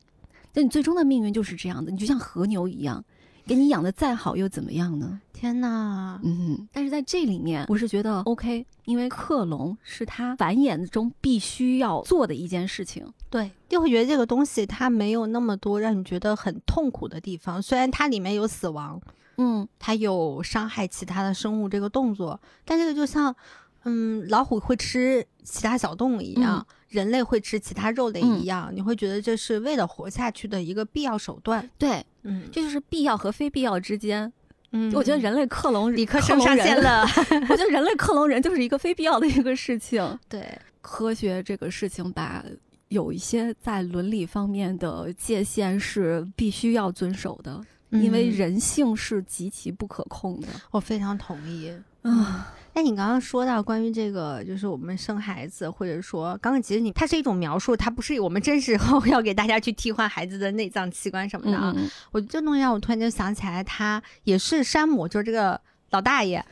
那你最终的命运就是这样的，你就像和牛一样，给你养的再好又怎么样呢？天哪，嗯，但是在这里面，我是觉得 OK，因为克隆是它繁衍中必须要做的一件事情。对，就会觉得这个东西它没有那么多让你觉得很痛苦的地方，虽然它里面有死亡，嗯，它有伤害其他的生物这个动作，但这个就像，嗯，老虎会吃其他小动物一样，人类会吃其他肉类一样，你会觉得这是为了活下去的一个必要手段。对，嗯，这就是必要和非必要之间。嗯，我觉得人类克隆李克克隆人上线，了。我觉得人类克隆人就是一个非必要的一个事情。对，科学这个事情吧，有一些在伦理方面的界限是必须要遵守的，因为嗯人性是极其不可控的。我非常同意。啊，那你刚刚说到关于这个，就是我们生孩子，或者说刚刚其实你它是一种描述，它不是我们真实后要给大家去替换孩子的内脏器官什么的啊。嗯，我这东西让我突然就想起来，他也是山姆，就是这个老大爷，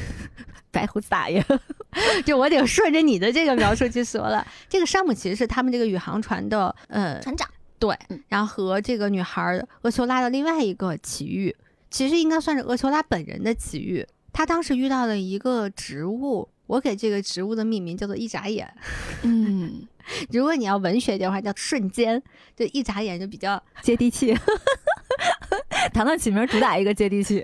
白胡子大爷，就我得顺着你的这个描述去说了。这个山姆其实是他们这个宇航船的呃船长，对嗯，然后和这个女孩儿厄修拉的另外一个奇遇，其实应该算是厄修拉本人的奇遇。他当时遇到了一个植物，我给这个植物的命名叫做一眨眼。嗯，如果你要文学的话，叫瞬间，就一眨眼就比较。接地气。糖糖起名主打一个接地气。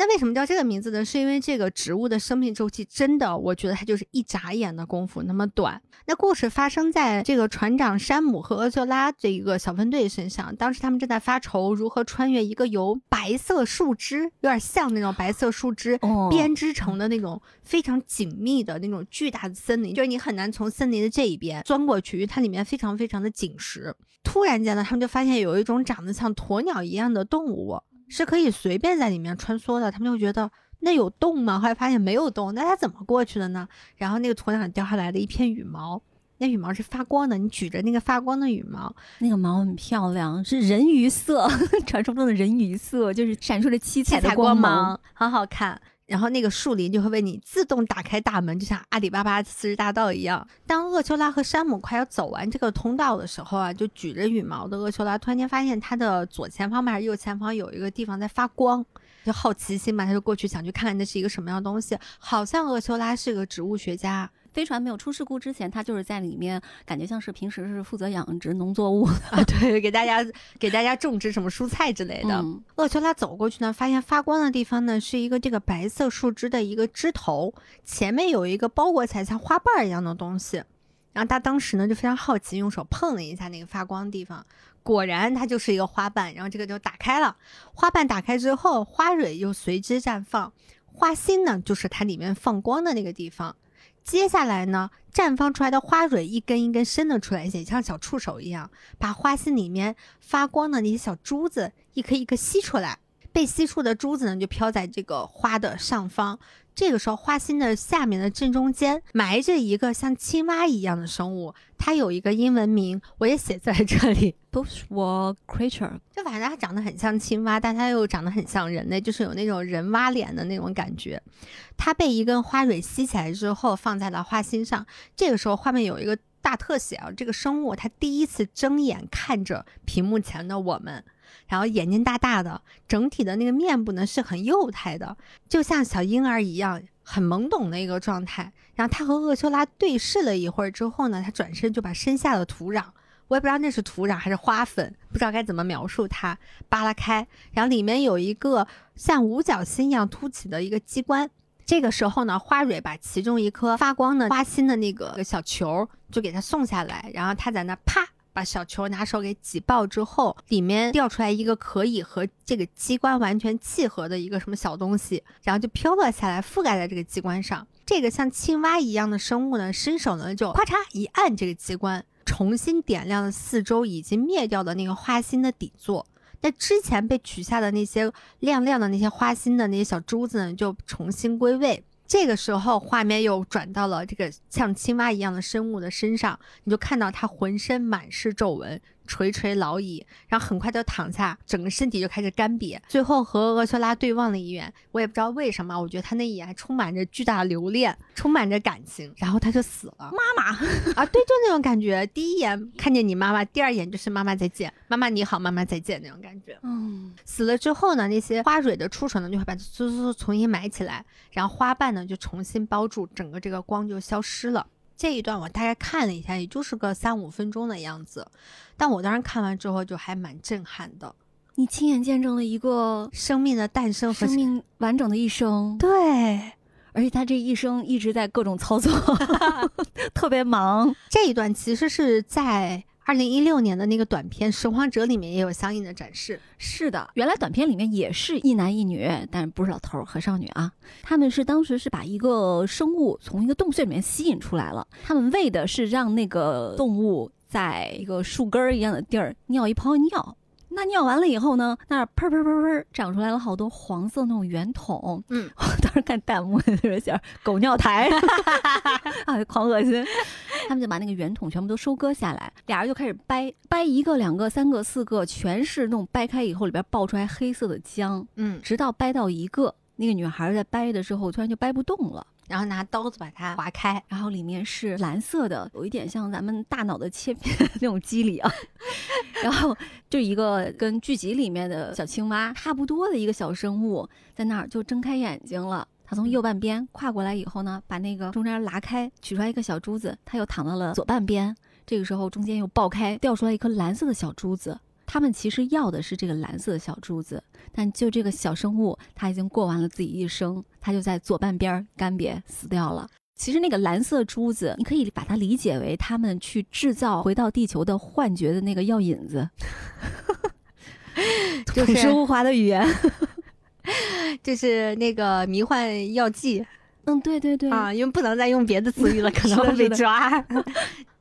那为什么叫这个名字呢？是因为这个植物的生命周期真的，我觉得它就是一眨眼的功夫那么短。那故事发生在这个船长山姆和厄修拉这一个小分队身上，当时他们正在发愁如何穿越一个由白色树枝，有点像那种白色树枝哦编织成的那种非常紧密的那种巨大的森林，就是你很难从森林的这一边钻过去，因为它里面非常非常的紧实。突然间呢，他们就发现有一种长得像鸵鸟一样的动物，是可以随便在里面穿梭的。他们就觉得那有洞吗？后来发现没有洞，那它怎么过去的呢？然后那个鸵鸟掉下来的一片羽毛。那羽毛是发光的，你举着那个发光的羽毛，那个毛很漂亮，是人鱼色，传说中的人鱼色，就是闪烁着七彩的光芒。芒，很好看。然后那个树林就会为你自动打开大门，就像阿里巴巴四十大盗一样。当厄丘拉和山姆快要走完这个通道的时候啊，就举着羽毛的厄丘拉突然间发现他的左前方嘛还是右前方有一个地方在发光，就好奇心嘛，他就过去想去看看那是一个什么样的东西。好像厄丘拉是个植物学家，飞船没有出事故之前，他就是在里面，感觉像是平时是负责养殖农作物啊，对，给大家给大家种植什么蔬菜之类的。嗯厄修拉走过去呢，发现发光的地方呢是一个这个白色树枝的一个枝头，前面有一个包裹起来像花瓣儿一样的东西。然后他当时呢就非常好奇，用手碰了一下那个发光的地方，果然它就是一个花瓣。然后这个就打开了，花瓣打开之后，花蕊又随之绽放，花心呢就是它里面放光的那个地方。接下来呢，绽放出来的花蕊一根一根伸了出来，也像小触手一样，把花心里面发光的那些小珠子一颗一颗吸出来。被吸出的珠子呢，就飘在这个花的上方。这个时候，花心的下面的正中间埋着一个像青蛙一样的生物，它有一个英文名，我也写在这里。，bushwalk creature，就反正它长得很像青蛙，但它又长得很像人类，就是有那种人蛙脸的那种感觉。它被一根花蕊吸起来之后，放在了花心上。这个时候，画面有一个大特写啊，这个生物它第一次睁眼看着屏幕前的我们，然后眼睛大大的，整体的那个面部呢是很幼态的，就像小婴儿一样，很懵懂的一个状态。然后他和厄修拉对视了一会儿之后呢，他转身就把身下的土壤。我也不知道那是土壤还是花粉，不知道该怎么描述它。扒拉开，然后里面有一个像五角星一样凸起的一个机关。这个时候呢，花蕊把其中一颗发光的花心的那个小球就给它送下来，然后它在那啪把小球拿手给挤爆之后，里面掉出来一个可以和这个机关完全契合的一个什么小东西，然后就飘落下来，覆盖在这个机关上。这个像青蛙一样的生物呢，伸手呢就咔嚓一按这个机关，重新点亮了四周已经灭掉的那个花心的底座。那之前被取下的那些亮亮的那些花心的那些小珠子呢，就重新归位。这个时候，画面又转到了这个像青蛙一样的生物的身上，你就看到它浑身满是皱纹，垂垂老矣，然后很快就躺下，整个身体就开始干瘪，最后和厄修拉对望了一眼，我也不知道为什么，我觉得他那一眼还充满着巨大的留恋，充满着感情，然后他就死了。妈妈啊，对，就那种感觉，第一眼看见你妈妈，第二眼就是妈妈再见，妈妈你好，妈妈再见那种感觉。嗯，死了之后呢，那些花蕊的触手呢就会把它嗖嗖重新埋起来，然后花瓣呢就重新包住，整个这个光就消失了。这一段我大概看了一下，也就是个三五分钟的样子，但我当时看完之后就还蛮震撼的。你亲眼见证了一个生命的诞生和生命完整的一生，对，而且他这一生一直在各种操作，特别忙。这一段其实是在。二零一六年的那个短片《拾荒者》里面也有相应的展示。是的，原来短片里面也是一男一女，但是不是老头和少女啊。他们是当时是把一个生物从一个洞穴里面吸引出来了，他们为的是让那个动物在一个树根儿一样的地儿尿一泡尿。那尿完了以后呢？那喷喷喷喷长出来了好多黄色那种圆筒。嗯，我当时看弹幕就是想狗尿台，啊，狂恶心。他们就把那个圆筒全部都收割下来，俩人就开始掰，掰一个、两个、三个、四个，全是那种掰开以后里边爆出来黑色的浆。嗯，直到掰到一个，那个女孩在掰的时候突然就掰不动了。然后拿刀子把它划开，然后里面是蓝色的，有一点像咱们大脑的切片 那种机理啊。然后就一个跟剧集里面的小青蛙差不多的一个小生物，在那儿就睁开眼睛了。它从右半边跨过来以后呢，把那个中间拉开，取出来一个小珠子，它又躺到了左半边。这个时候中间又爆开，掉出来一颗蓝色的小珠子。他们其实要的是这个蓝色的小珠子，但就这个小生物，它已经过完了自己一生，它就在左半边干瘪死掉了。其实那个蓝色珠子，你可以把它理解为他们去制造回到地球的幻觉的那个药引子，就是无华的语言，就是那个迷幻药剂。嗯，对对对啊，因为不能再用别的词语了，可能会被抓。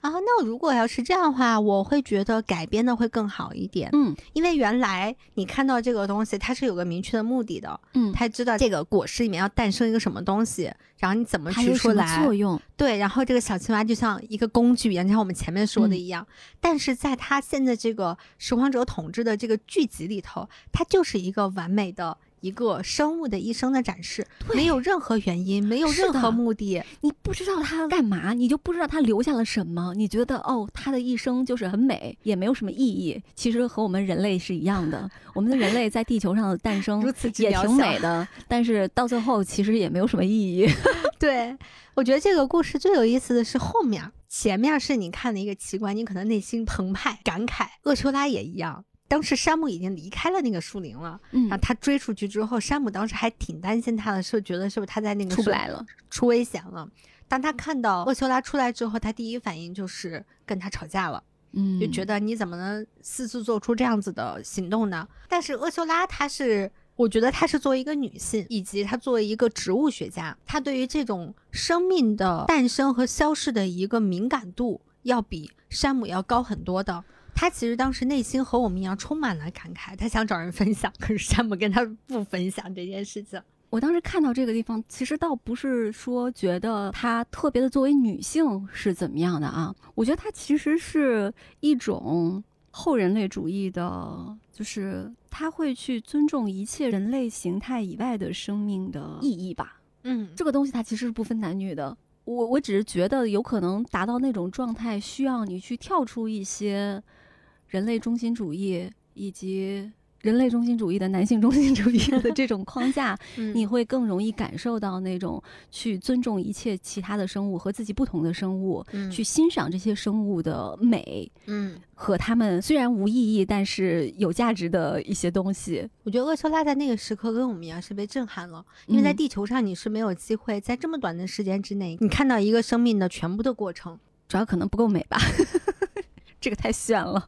啊，那如果要是这样的话，我会觉得改编的会更好一点。嗯，因为原来你看到这个东西，它是有个明确的目的的。嗯，他知道这个果实里面要诞生一个什么东西，然后你怎么取出来作用？对，然后这个小青蛙就像一个工具一样，就像我们前面说的一样。但是在他现在这个拾荒者统治的这个剧集里头，它就是一个完美的。一个生物的一生的展示，没有任何原因，没有任何目的，你不知道他干嘛，你就不知道他留下了什么。你觉得哦，他的一生就是很美，也没有什么意义。其实和我们人类是一样的，我们的人类在地球上的诞生也挺美的，但是到最后其实也没有什么意义。对，我觉得这个故事最有意思的是后面，前面是你看的一个奇观，你可能内心澎湃感慨。厄秋拉也一样。当时山姆已经离开了那个树林了，然后他追出去之后，山姆当时还挺担心他的，是觉得是不是他在那个出不来了，出危险了。当他看到厄修拉出来之后，他第一反应就是跟他吵架了，嗯，就觉得你怎么能私自做出这样子的行动呢？但是厄修拉她是，我觉得她是作为一个女性，以及她作为一个植物学家，她对于这种生命的诞生和消逝的一个敏感度，要比山姆要高很多的。他其实当时内心和我们一样充满了感慨，他想找人分享，可是山姆跟他不分享这件事情。我当时看到这个地方，其实倒不是说觉得他特别的作为女性是怎么样的啊，我觉得他其实是一种后人类主义的，就是他会去尊重一切人类形态以外的生命的意义吧。嗯，这个东西它其实是不分男女的。我我只是觉得有可能达到那种状态，需要你去跳出一些。人类中心主义以及人类中心主义的男性中心主义的这种框架，你会更容易感受到那种去尊重一切其他的生物和自己不同的生物，去欣赏这些生物的美，嗯，和他们虽然无意义但是有价值的一些东西。我觉得厄修拉在那个时刻跟我们一样是被震撼了，因为在地球上你是没有机会在这么短的时间之内，你看到一个生命的全部的过程，主要可能不够美吧，这个太炫了。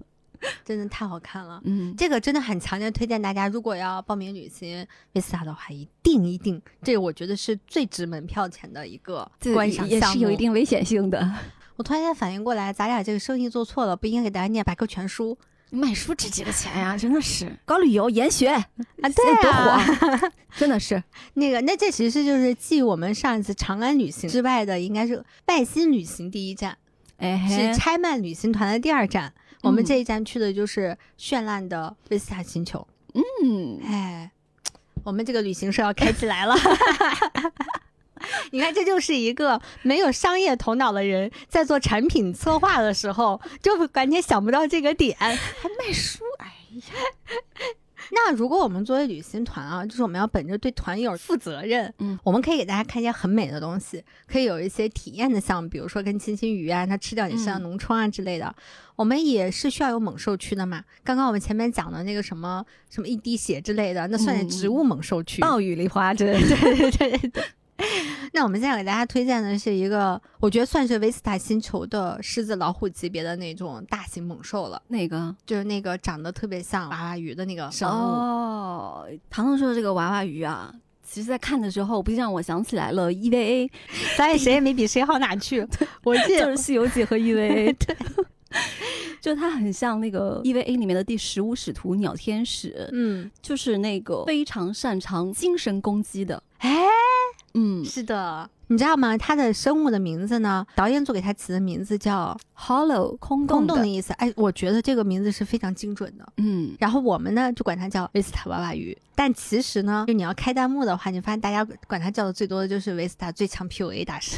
真的太好看了，嗯，这个真的很强烈推荐大家，如果要报名旅行 Visa 的话，一定一定，这个我觉得是最值门票钱的一个观赏项目，也是有一定危险性的。我突然间反应过来，咱俩这个生意做错了，不应该给大家念百科全书，卖书值几个钱呀？真的是搞旅游研学啊，对啊，真的是那个，那这其实就是继我们上一次长安旅行之外的，应该是外星旅行第一站。哎是拆漫旅行团的第二站。我们嗯这一站去的就是绚烂的维斯塔星球。嗯，哎，我们这个旅行社要开起来了。你看，这就是一个没有商业头脑的人在做产品策划的时候，就完全想不到这个点。还卖书，哎呀，那如果我们作为旅行团啊，就是我们要本着对团友负责任，嗯，我们可以给大家看一些很美的东西，可以有一些体验的项目，比如说跟亲亲鱼啊，它吃掉你身上嗯脓疮啊之类的。我们也是需要有猛兽区的嘛。刚刚我们前面讲的那个什么什么一滴血之类的，那算是嗯植物猛兽区。暴雨梨花针，对对对对对。那我们现在给大家推荐的是一个，我觉得算是维斯塔星球的狮子老虎级别的那种大型猛兽了，那个就是那个长得特别像娃娃鱼的那个生物。哦，糖糖说的这个娃娃鱼啊。其实，在看的时候，不禁让我想起来了 EVA，咱也谁也没比谁好哪去。我记 得就是《西游记》和 EVA，对，就它很像那个 EVA 里面的第十五使徒鸟天使，嗯，就是那个非常擅长精神攻击的，哎，嗯是的，你知道吗？它的生物的名字呢，导演组给它起的名字叫，Hollow 空空洞的，洞的意思。哎，我觉得这个名字是非常精准的。嗯，然后我们呢就管它叫维斯塔娃娃鱼，但其实呢，就你要开弹幕的话，你发现大家管它叫的最多的就是维斯塔最强 PUA 大师。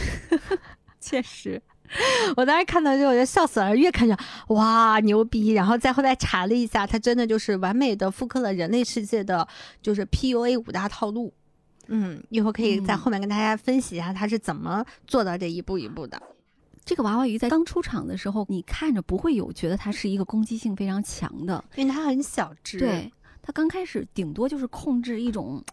确实，我当时看到之后我就笑死了，越看越哇牛逼，然后再后来查了一下，它真的就是完美的复刻了人类世界的就是 PUA 五大套路。嗯，一会儿可以在嗯。后面跟大家分析一下他是怎么做到这一步一步的。这个娃娃鱼在刚出场的时候，你看着不会有觉得它是一个攻击性非常强的，因为它很小只，对，它刚开始顶多就是控制一种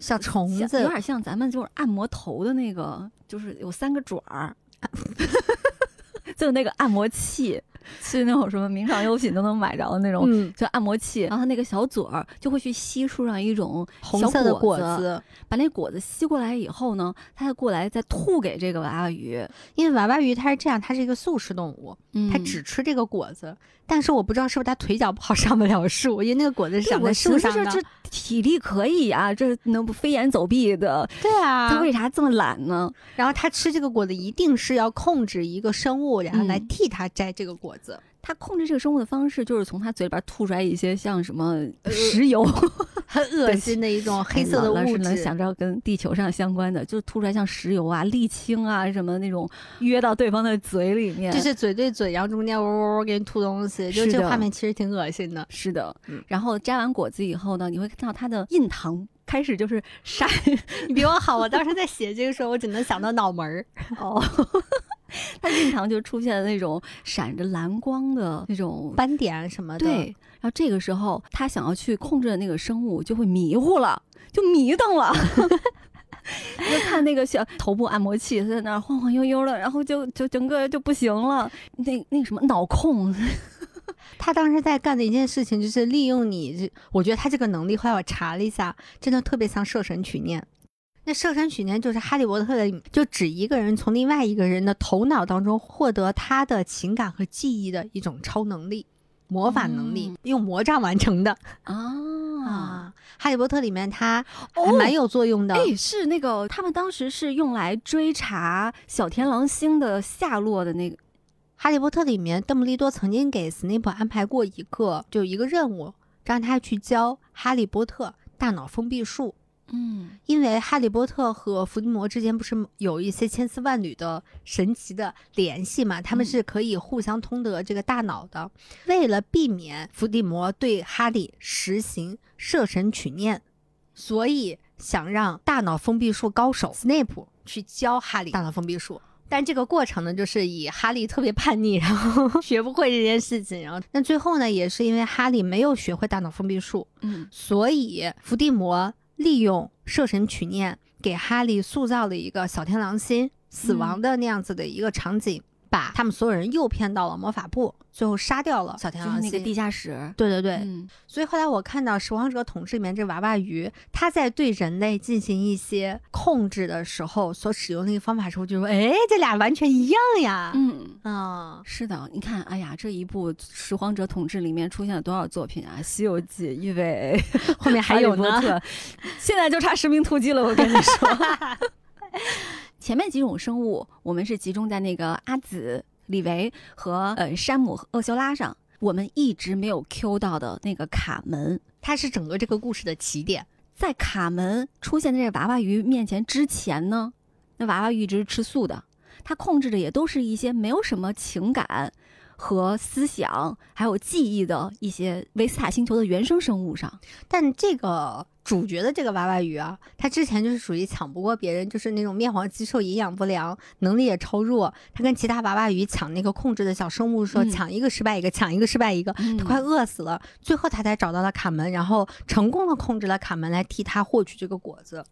小虫子。有点像咱们就是按摩头的那个，就是有三个爪儿，就那个按摩器，去那种什么名创优品都能买着的那种。嗯，就按摩器，然后它那个小嘴儿就会去吸树上一种红色的果果子，把那果子吸过来以后呢，它再过来再吐给这个娃娃鱼。因为娃娃鱼它是这样，它是一个素食动物，嗯它只吃这个果子。但是我不知道是不是它腿脚不好 上不了树，因为那个果子是长在我树上这这体力可以啊，这能不飞檐走壁的，对啊，它为啥这么懒呢？然后它吃这个果子一定是要控制一个生物，然后来嗯替它摘这个果子。它控制这个生物的方式就是从他嘴里边吐出来一些像什么石油。很恶心的一种黑色的物是能。想着跟地球上相关的，就是吐出来像石油啊、沥青啊什么那种约到对方的嘴里面。就是嘴对嘴，然后中间喔喔喔给你吐东西，就这个画面其实挺恶心的。是的，嗯然后摘完果子以后呢，你会看到它的印堂开始就是晒你比我好，我当时在写这个时候，我只能想到脑门儿。哦，它印堂就出现了那种闪着蓝光的那种斑点什么的。对，然后这个时候他想要去控制的那个生物就会迷糊了，就迷瞪了。你 就看那个小头部按摩器，它在那儿晃晃悠悠的，然后就就整个就不行了。那那个什么脑控，他当时在干的一件事情就是利用你，我觉得他这个能力，后来我查了一下，真的特别像摄神取念。那摄神取念就是哈利波特的，就指一个人从另外一个人的头脑当中获得他的情感和记忆的一种超能力。魔法能力、嗯用魔杖完成的啊。啊，哈利波特里面它还哦蛮有作用的。哎，是那个他们当时是用来追查小天狼星的下落的那个，哈利波特里面，邓布利多曾经给斯内普安排过一个，就一个任务，让他去教哈利波特大脑封闭术。嗯因为哈利波特和伏地魔之间不是有一些千丝万缕的神奇的联系嘛？他们嗯是可以互相通得这个大脑的。为了避免伏地魔对哈利实行摄神取念，所以想让大脑封闭术高手 Snape 去教哈利大脑封闭术。但这个过程呢，就是以哈利特别叛逆，然后学不会这件事情，然后那最后呢，也是因为哈利没有学会大脑封闭术，嗯所以伏地魔利用摄神取念，给哈利塑造了一个小天狼星死亡的那样子的一个场景，把他们所有人诱骗到了魔法部，最后杀掉了小天就是狼星。那个地下室。对对对，嗯所以后来我看到《拾荒者统治》里面这娃娃鱼，它在对人类进行一些控制的时候，所使用的一个方法时候，就说：“哎，这俩完全一样呀！”嗯。啊、是的，你看，哎呀，这一部《拾荒者统治》里面出现了多少作品啊？《西游记》、《预备》，后面还有呢。现在就差士兵突击了。我跟你说，前面几种生物，我们是集中在那个阿紫李维和呃山姆厄修拉上，我们一直没有 Q 到的那个卡门，它是整个这个故事的起点。在卡门出现在这娃娃鱼面前之前呢，那娃娃鱼一直是吃素的，它控制的也都是一些没有什么情感和思想还有记忆的一些维斯塔星球的原生生物上。但这个主角的这个娃娃鱼啊，它之前就是属于抢不过别人，就是那种面黄肌瘦、营养不良、能力也超弱。它跟其他娃娃鱼抢那个控制的小生物的时候，嗯抢一个失败一个，抢一个失败一个，嗯它快饿死了。最后它才找到了卡门，然后成功的控制了卡门来替它获取这个果子。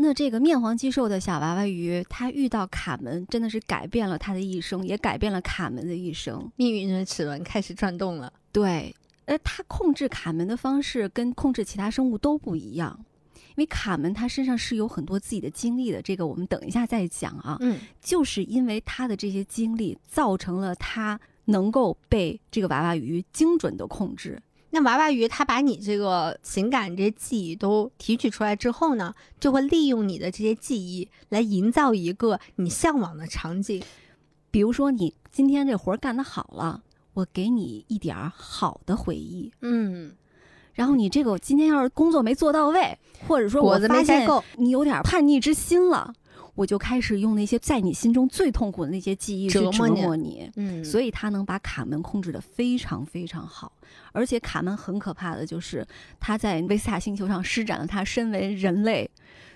那这个面黄肌瘦的小娃娃鱼，它遇到卡门，真的是改变了它的一生，也改变了卡门的一生。命运的齿轮开始转动了。对，呃，它控制卡门的方式跟控制其他生物都不一样，因为卡门它身上是有很多自己的经历的，这个我们等一下再讲啊。嗯，就是因为他的这些经历，造成了他能够被这个娃娃鱼精准的控制。那娃娃鱼它把你这个情感这些记忆都提取出来之后呢，就会利用你的这些记忆来营造一个你向往的场景。比如说，你今天这活儿干得好了，我给你一点儿好的回忆。嗯，然后你这个今天要是工作没做到位，或者说我发现，你有点叛逆之心了，我就开始用那些在你心中最痛苦的那些记忆去折折磨你磨你。嗯，所以他能把卡门控制的非常非常好，而且卡门很可怕的就是他在维斯塔星球上施展了他身为人类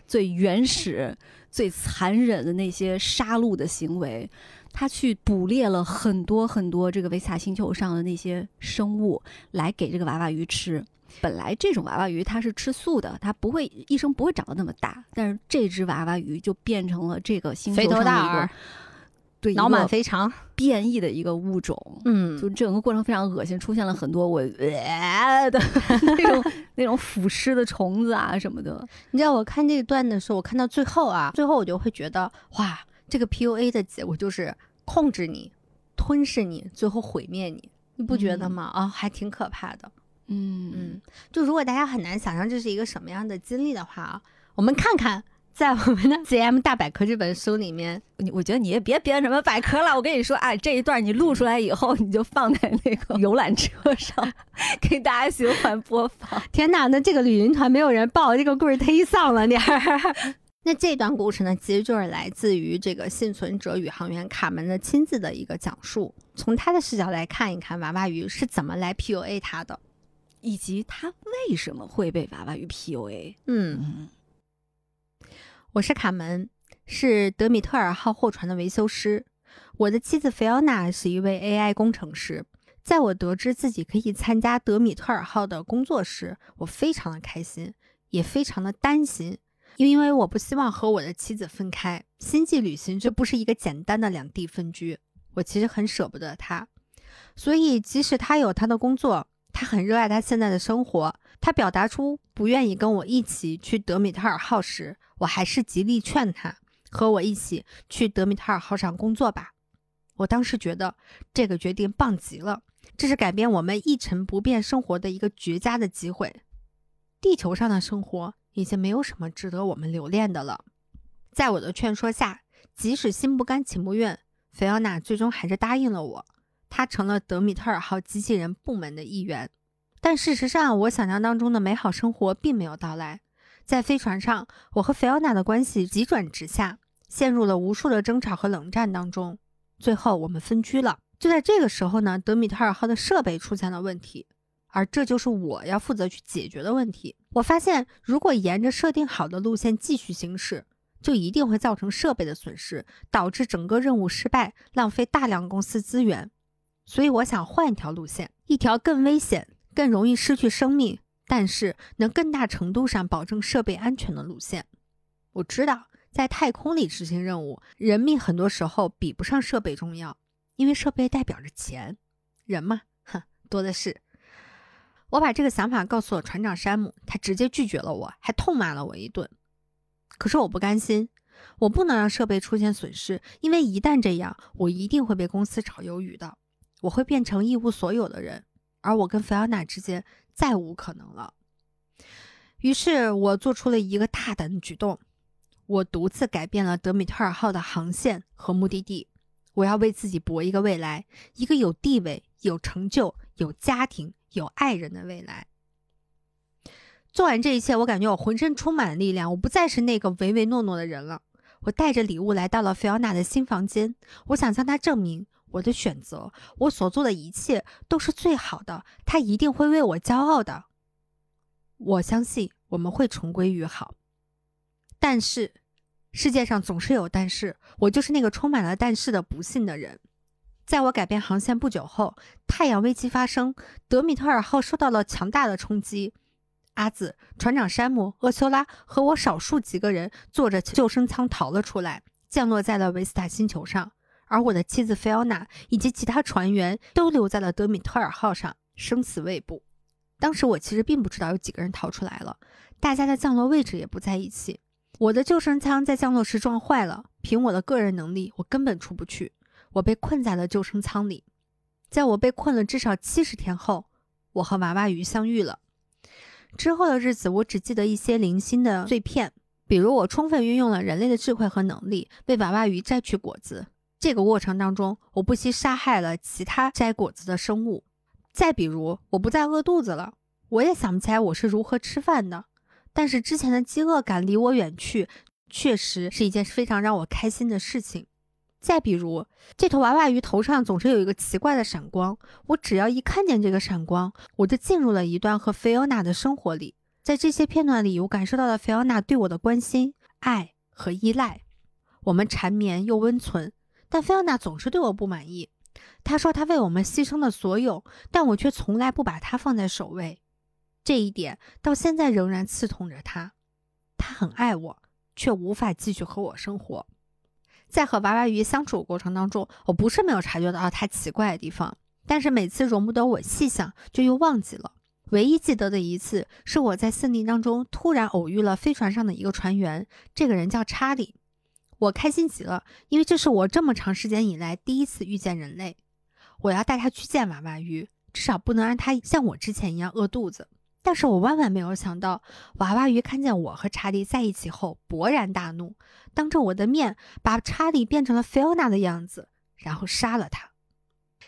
最原始、最残忍的那些杀戮的行为，他去捕猎了很多很多这个维斯塔星球上的那些生物来给这个娃娃鱼吃。本来这种娃娃鱼它是吃素的，它不会一生不会长得那么大，但是这只娃娃鱼就变成了这个星球肥头上的一个对脑满肥肠。变异的一个物种。嗯，就整个过程非常恶心，出现了很多我、呃、的 那种 那种腐尸的虫子啊什么的。你知道我看这段的时候，我看到最后啊，最后我就会觉得，哇，这个 PUA 的结果就是控制你、吞噬你，最后毁灭你，你不觉得吗？啊、还挺可怕的。嗯嗯，就如果大家很难想象这是一个什么样的经历的话啊，我们看看在我们的 CM 大百科这本书里面，你我觉得你也别编什么百科了，我跟你说，哎，这一段你录出来以后，你就放在那个游览车上，给大家循环播放。天哪，那这个旅行团没有人报，这个故事忒丧了点儿。那这段故事呢，其实就是来自于这个幸存者宇航员卡门的亲自的一个讲述，从他的视角来看一看娃娃鱼是怎么来 PUA 他的。以及他为什么会被娃娃鱼 PUA？嗯，嗯我是卡门，是德米特尔号货船的维修师。我的妻子菲奥娜是一位 AI 工程师。在我得知自己可以参加德米特尔号的工作时，我非常的开心，也非常的担心，因为我不希望和我的妻子分开。星际旅行这不是一个简单的两地分居，我其实很舍不得他。所以，即使他有他的工作，他很热爱他现在的生活，他表达出不愿意跟我一起去德米特尔号时，我还是极力劝他和我一起去德米特尔号上工作吧。我当时觉得这个决定棒极了，这是改变我们一成不变生活的一个绝佳的机会。地球上的生活已经没有什么值得我们留恋的了。在我的劝说下，即使心不甘情不愿，菲奥娜最终还是答应了我。他成了德米特尔号机器人部门的一员。但事实上，我想象当中的美好生活并没有到来。在飞船上，我和菲奥娜的关系急转直下，陷入了无数的争吵和冷战当中。最后，我们分居了。就在这个时候呢，德米特尔号的设备出现了问题，而这就是我要负责去解决的问题。我发现，如果沿着设定好的路线继续行驶，就一定会造成设备的损失，导致整个任务失败，浪费大量公司资源。所以，我想换一条路线，一条更危险、更容易失去生命，但是能更大程度上保证设备安全的路线。我知道，在太空里执行任务，人命很多时候比不上设备重要，因为设备代表着钱，人嘛，哼，多的是。我把这个想法告诉了船长山姆，他直接拒绝了我，还痛骂了我一顿。可是我不甘心，我不能让设备出现损失，因为一旦这样，我一定会被公司炒鱿鱼的，我会变成一无所有的人，而我跟菲奥娜之间再无可能了。于是我做出了一个大胆的举动，我独自改变了德米特尔号的航线和目的地。我要为自己搏一个未来，一个有地位、有成就、有家庭、有爱人的未来。做完这一切，我感觉我浑身充满了力量，我不再是那个唯唯诺诺的人了。我带着礼物来到了菲奥娜的新房间，我想向她证明我的选择，我所做的一切都是最好的，他一定会为我骄傲的。我相信我们会重归于好，但是。世界上总是有但是，我就是那个充满了但是的不幸的人。在我改变航线不久后，太阳危机发生，德米特尔号受到了强大的冲击。阿紫、船长山姆、厄修拉和我少数几个人坐着救生舱逃了出来，降落在了维斯塔星球上。而我的妻子菲奥娜以及其他船员都留在了德米特尔号上，生死未卜。当时我其实并不知道有几个人逃出来了，大家的降落位置也不在一起。我的救生舱在降落时撞坏了，凭我的个人能力，我根本出不去。我被困在了救生舱里。在我被困了至少七十天后，我和娃娃鱼相遇了。之后的日子，我只记得一些零星的碎片，比如我充分运用了人类的智慧和能力，为娃娃鱼摘取果子。这个过程当中，我不惜杀害了其他摘果子的生物。再比如，我不再饿肚子了，我也想不起来我是如何吃饭的。但是之前的饥饿感离我远去，确实是一件非常让我开心的事情。再比如，这头娃娃鱼头上总是有一个奇怪的闪光，我只要一看见这个闪光，我就进入了一段和菲欧娜的生活里。在这些片段里，我感受到了菲欧娜对我的关心、爱和依赖。我们缠绵又温存，但菲奥娜总是对我不满意。她说她为我们牺牲了所有，但我却从来不把她放在首位。这一点到现在仍然刺痛着她。她很爱我，却无法继续和我生活。在和娃娃鱼相处过程当中，我不是没有察觉到他奇怪的地方，但是每次容不得我细想，就又忘记了。唯一记得的一次，是我在森林当中突然偶遇了飞船上的一个船员，这个人叫查理。我开心极了，因为这是我这么长时间以来第一次遇见人类。我要带他去见娃娃鱼，至少不能让他像我之前一样饿肚子。但是我万万没有想到，娃娃鱼看见我和查理在一起后勃然大怒，当着我的面把查理变成了菲欧娜的样子，然后杀了他。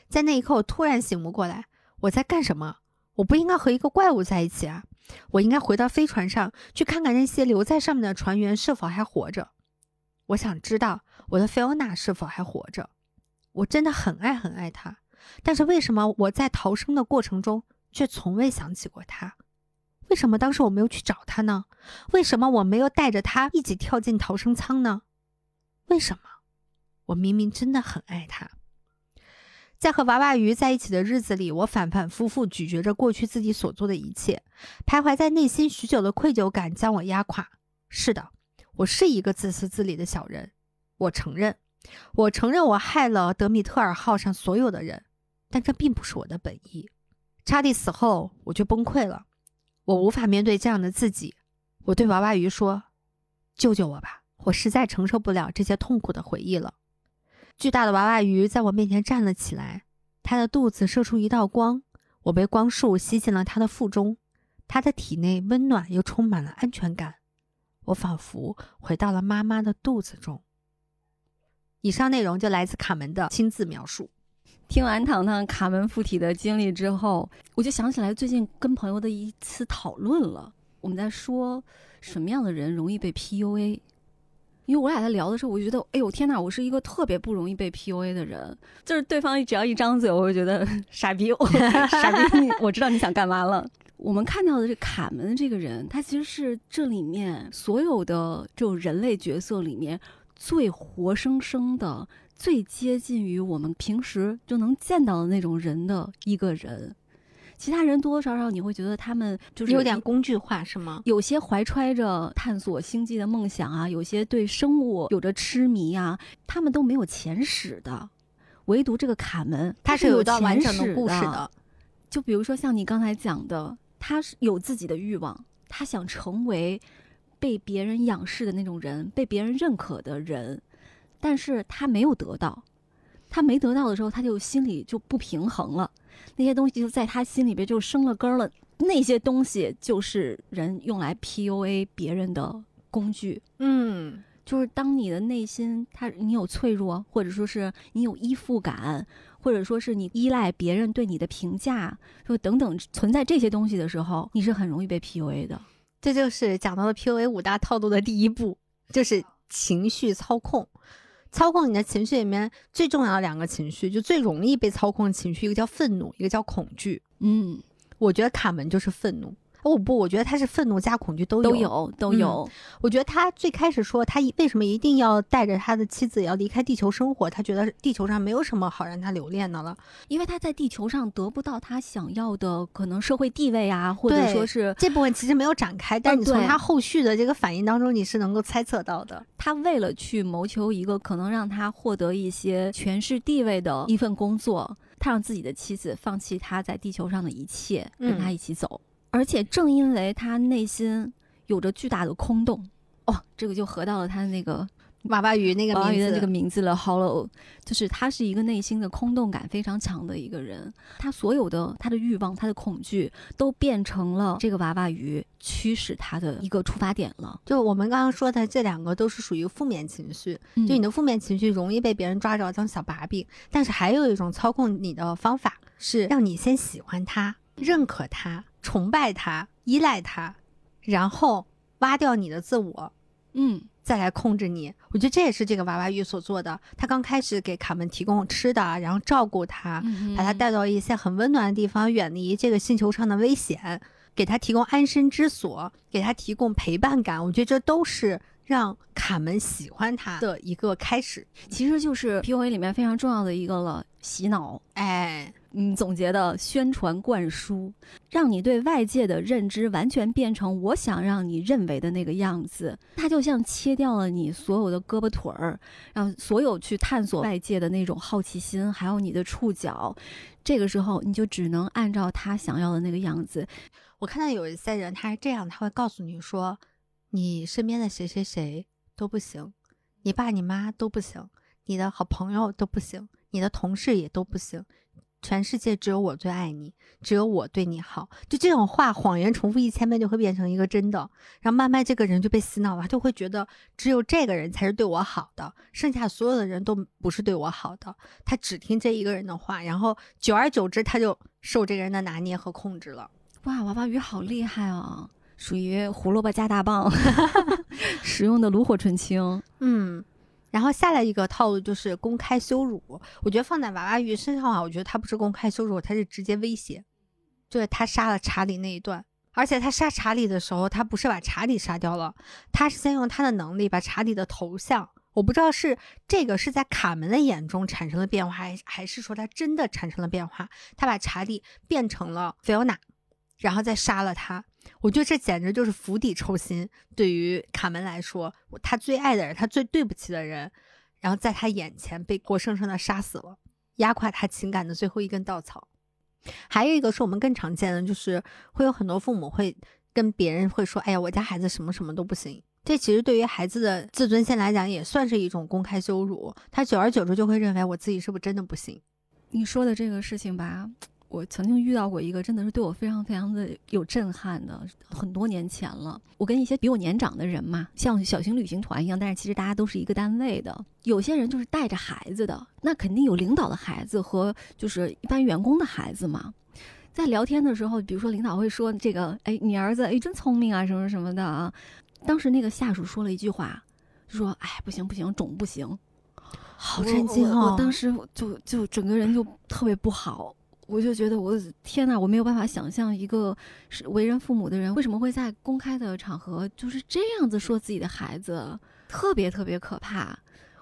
在那一刻，我突然醒悟过来，我在干什么？我不应该和一个怪物在一起啊！我应该回到飞船上去看看那些留在上面的船员是否还活着。我想知道我的菲欧娜是否还活着。我真的很爱很爱她，但是为什么我在逃生的过程中却从未想起过她？为什么当时我没有去找她呢？为什么我没有带着她一起跳进逃生舱呢？为什么？我明明真的很爱他。在和娃娃鱼在一起的日子里，我反反复复咀嚼着过去自己所做的一切，徘徊在内心许久的愧疚感将我压垮。是的，我是一个自私自利的小人。我承认，我承认我害了德米特尔号上所有的人，但这并不是我的本意。查理死后，我就崩溃了。我无法面对这样的自己，我对娃娃鱼说：“救救我吧，我实在承受不了这些痛苦的回忆了。”巨大的娃娃鱼在我面前站了起来，它的肚子射出一道光，我被光束吸进了它的腹中，它的体内温暖又充满了安全感，我仿佛回到了妈妈的肚子中。以上内容就来自卡门的亲自描述。听完糖糖卡门附体的经历之后，我就想起来最近跟朋友的一次讨论了。我们在说什么样的人容易被 PUA，因为我俩在聊的时候，我就觉得，哎呦天哪，我是一个特别不容易被 PUA 的人。就是对方只要一张嘴，我就觉得 傻逼，我 傻逼，我知道你想干嘛了。我们看到的这卡门这个人，他其实是这里面所有的这种人类角色里面最活生生的。最接近于我们平时就能见到的那种人的一个人，其他人多多少少你会觉得他们就是有点工具化，是吗？有些怀揣着探索星际的梦想啊，有些对生物有着痴迷啊，他们都没有前史的，唯独这个卡门，他是有段完整的故事的。就比如说像你刚才讲的，他是有自己的欲望，他想成为被别人仰视的那种人，被别人认可的人。但是他没有得到，他没得到的时候，他就心里就不平衡了。那些东西就在他心里边就生了根了。那些东西就是人用来 PUA 别人的工具。嗯，就是当你的内心，他你有脆弱，或者说是你有依附感，或者说是你依赖别人对你的评价，就等等存在这些东西的时候，你是很容易被 PUA 的。这就是讲到了 PUA 五大套路的第一步，就是情绪操控。操控你的情绪里面最重要的两个情绪，就最容易被操控的情绪，一个叫愤怒，一个叫恐惧。嗯，我觉得卡门就是愤怒。哦不，我觉得他是愤怒加恐惧都有都有都有。我觉得他最开始说他为什么一定要带着他的妻子要离开地球生活，他觉得地球上没有什么好让他留恋的了，因为他在地球上得不到他想要的可能社会地位啊，或者说是这部分其实没有展开，但你从他后续的这个反应当中，你是能够猜测到的。他为了去谋求一个可能让他获得一些权势地位的一份工作，他让自己的妻子放弃他在地球上的一切，跟他一起走。而且正因为他内心有着巨大的空洞，哦，这个就合到了他那个娃娃鱼那个娃娃鱼的这个名字了。Hollow，就是他是一个内心的空洞感非常强的一个人，他所有的他的欲望、他的恐惧都变成了这个娃娃鱼驱使他的一个出发点了。就我们刚刚说的这两个都是属于负面情绪，就你的负面情绪容易被别人抓着当小把柄，但是还有一种操控你的方法是让你先喜欢他、认可他。崇拜他，依赖他，然后挖掉你的自我，嗯，再来控制你。我觉得这也是这个娃娃鱼所做的。他刚开始给卡门提供吃的，然后照顾他，把他带到一些很温暖的地方，远离这个星球上的危险，给他提供安身之所，给他提供陪伴感。我觉得这都是让卡门喜欢他的一个开始。其实就是 PUA 里面非常重要的一个了，洗脑。哎。嗯，总结的宣传灌输，让你对外界的认知完全变成我想让你认为的那个样子。它就像切掉了你所有的胳膊腿儿，让所有去探索外界的那种好奇心，还有你的触角。这个时候，你就只能按照他想要的那个样子。我看到有一些人，他是这样，他会告诉你说，你身边的谁谁谁都不行，你爸你妈都不行，你的好朋友都不行，你的同事也都不行。全世界只有我最爱你，只有我对你好。就这种话，谎言重复一千遍就会变成一个真的，然后慢慢这个人就被洗脑了，就会觉得只有这个人才是对我好的，剩下所有的人都不是对我好的。他只听这一个人的话，然后久而久之，他就受这个人的拿捏和控制了。哇，娃娃鱼好厉害啊，属于胡萝卜加大棒，使用的炉火纯青。嗯。然后下来一个套路就是公开羞辱，我觉得放在娃娃鱼身上啊，我觉得他不是公开羞辱，他是直接威胁。就是他杀了查理那一段，而且他杀查理的时候，他不是把查理杀掉了，他是先用他的能力把查理的头像，我不知道是这个是在卡门的眼中产生了变化，还还是说他真的产生了变化，他把查理变成了菲欧娜，然后再杀了他。我觉得这简直就是釜底抽薪。对于卡门来说，他最爱的人，他最对不起的人，然后在他眼前被活生生的杀死了，压垮他情感的最后一根稻草。还有一个是我们更常见的，就是会有很多父母会跟别人会说：“哎呀，我家孩子什么什么都不行。”这其实对于孩子的自尊心来讲，也算是一种公开羞辱。他久而久之就会认为我自己是不是真的不行？你说的这个事情吧。我曾经遇到过一个，真的是对我非常非常的有震撼的，很多年前了。我跟一些比我年长的人嘛，像小型旅行团一样，但是其实大家都是一个单位的。有些人就是带着孩子的，那肯定有领导的孩子和就是一般员工的孩子嘛。在聊天的时候，比如说领导会说这个，哎，你儿子哎真聪明啊，什么什么的啊。当时那个下属说了一句话，就说，哎，不行不行，种不行。好震惊哦！我当时就就整个人就特别不好。我就觉得我天哪，我没有办法想象一个是为人父母的人为什么会在公开的场合就是这样子说自己的孩子，特别特别可怕。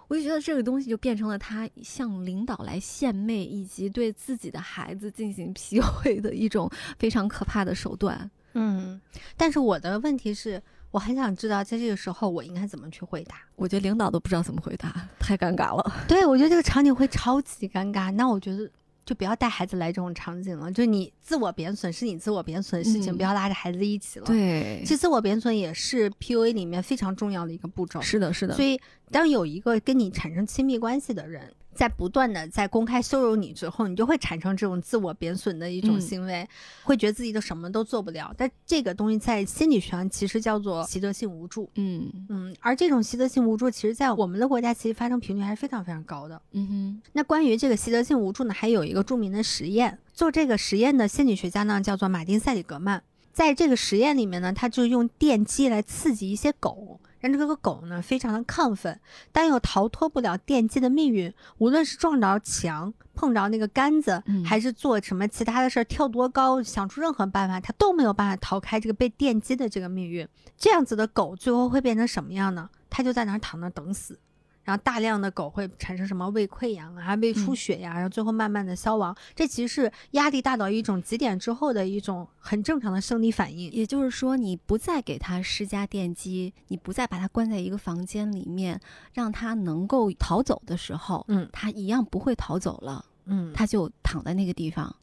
我就觉得这个东西就变成了他向领导来献媚，以及对自己的孩子进行 PUA 的一种非常可怕的手段。嗯，但是我的问题是，我很想知道在这个时候我应该怎么去回答。我觉得领导都不知道怎么回答，太尴尬了。对，我觉得这个场景会超级尴尬。那我觉得。就不要带孩子来这种场景了。就你自我贬损是你自我贬损的事情，不要拉着孩子一起了。对，其实自我贬损也是 PUA 里面非常重要的一个步骤。是的，是的。所以当有一个跟你产生亲密关系的人在不断的在公开羞辱你之后，你就会产生这种自我贬损的一种嗯行为，会觉得自己都什么都做不了。但这个东西在心理学上其实叫做习得性无助。嗯嗯，而这种习得性无助，其实在我们的国家其实发生频率还是非常非常高的。嗯哼，那关于这个习得性无助呢，还有一个著名的实验。做这个实验的心理学家呢，叫做马丁·塞里格曼。在这个实验里面呢，他就用电击来刺激一些狗，让这个狗呢非常的亢奋。但又逃脱不了电击的命运，无论是撞着墙、碰着那个杆子，嗯还是做什么其他的事儿，跳多高，想出任何办法，它都没有办法逃开这个被电击的这个命运。这样子的狗最后会变成什么样呢？它就在那儿躺着等死。然后大量的狗会产生什么胃溃疡啊、胃出血呀、然后最后慢慢的消亡。这其实是压力大到一种极点之后的一种很正常的生理反应。也就是说，你不再给它施加电击，你不再把它关在一个房间里面，让它能够逃走的时候，嗯它一样不会逃走了，嗯，它就躺在那个地方。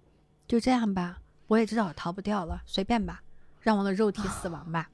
就这样吧，我也知道我逃不掉了，随便吧，让我的肉体死亡吧。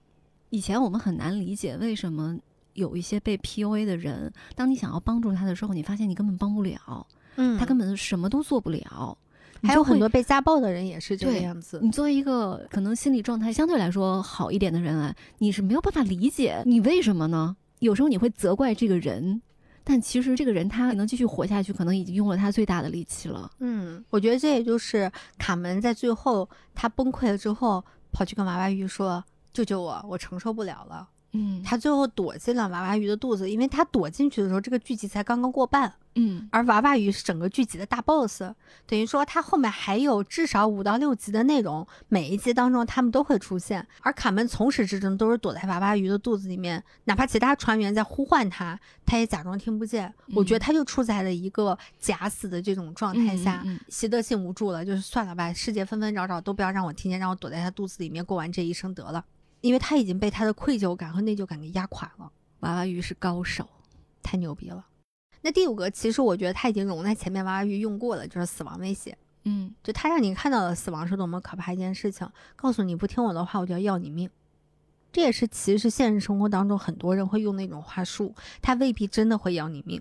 以前我们很难理解为什么有一些被 PUA 的人，当你想要帮助他的时候，你发现你根本帮不了，嗯他根本什么都做不了。还有很多被家暴的人也是这个样子。你作为一个可能心理状态相对来说好一点的人啊，你是没有办法理解你为什么呢？有时候你会责怪这个人，但其实这个人他能继续活下去，可能已经用了他最大的力气了。嗯，我觉得这也就是卡门在最后他崩溃了之后，跑去跟娃娃鱼说：“救救我，我承受不了了。”嗯他最后躲进了娃娃鱼的肚子，因为他躲进去的时候，这个剧集才刚刚过半，嗯而娃娃鱼是整个剧集的大 boss，等于说他后面还有至少五到六集的内容，每一集当中他们都会出现。而卡门从始至终都是躲在娃娃鱼的肚子里面，哪怕其他船员在呼唤他，他也假装听不见。我觉得他就处在了一个假死的这种状态下，嗯嗯嗯习得性无助了，就是算了吧，世界纷纷扰扰都不要让我听见，让我躲在他肚子里面过完这一生得了。因为他已经被他的愧疚感和内疚感给压垮了，娃娃鱼是高手。太牛逼了。那第五个，其实我觉得他已经融在前面娃娃鱼用过了，就是死亡威胁。嗯就他让你看到了死亡是多么可怕一件事情，告诉你不听我的话，我就要要你命。这也是其实现实生活当中很多人会用那种话术，他未必真的会要你命，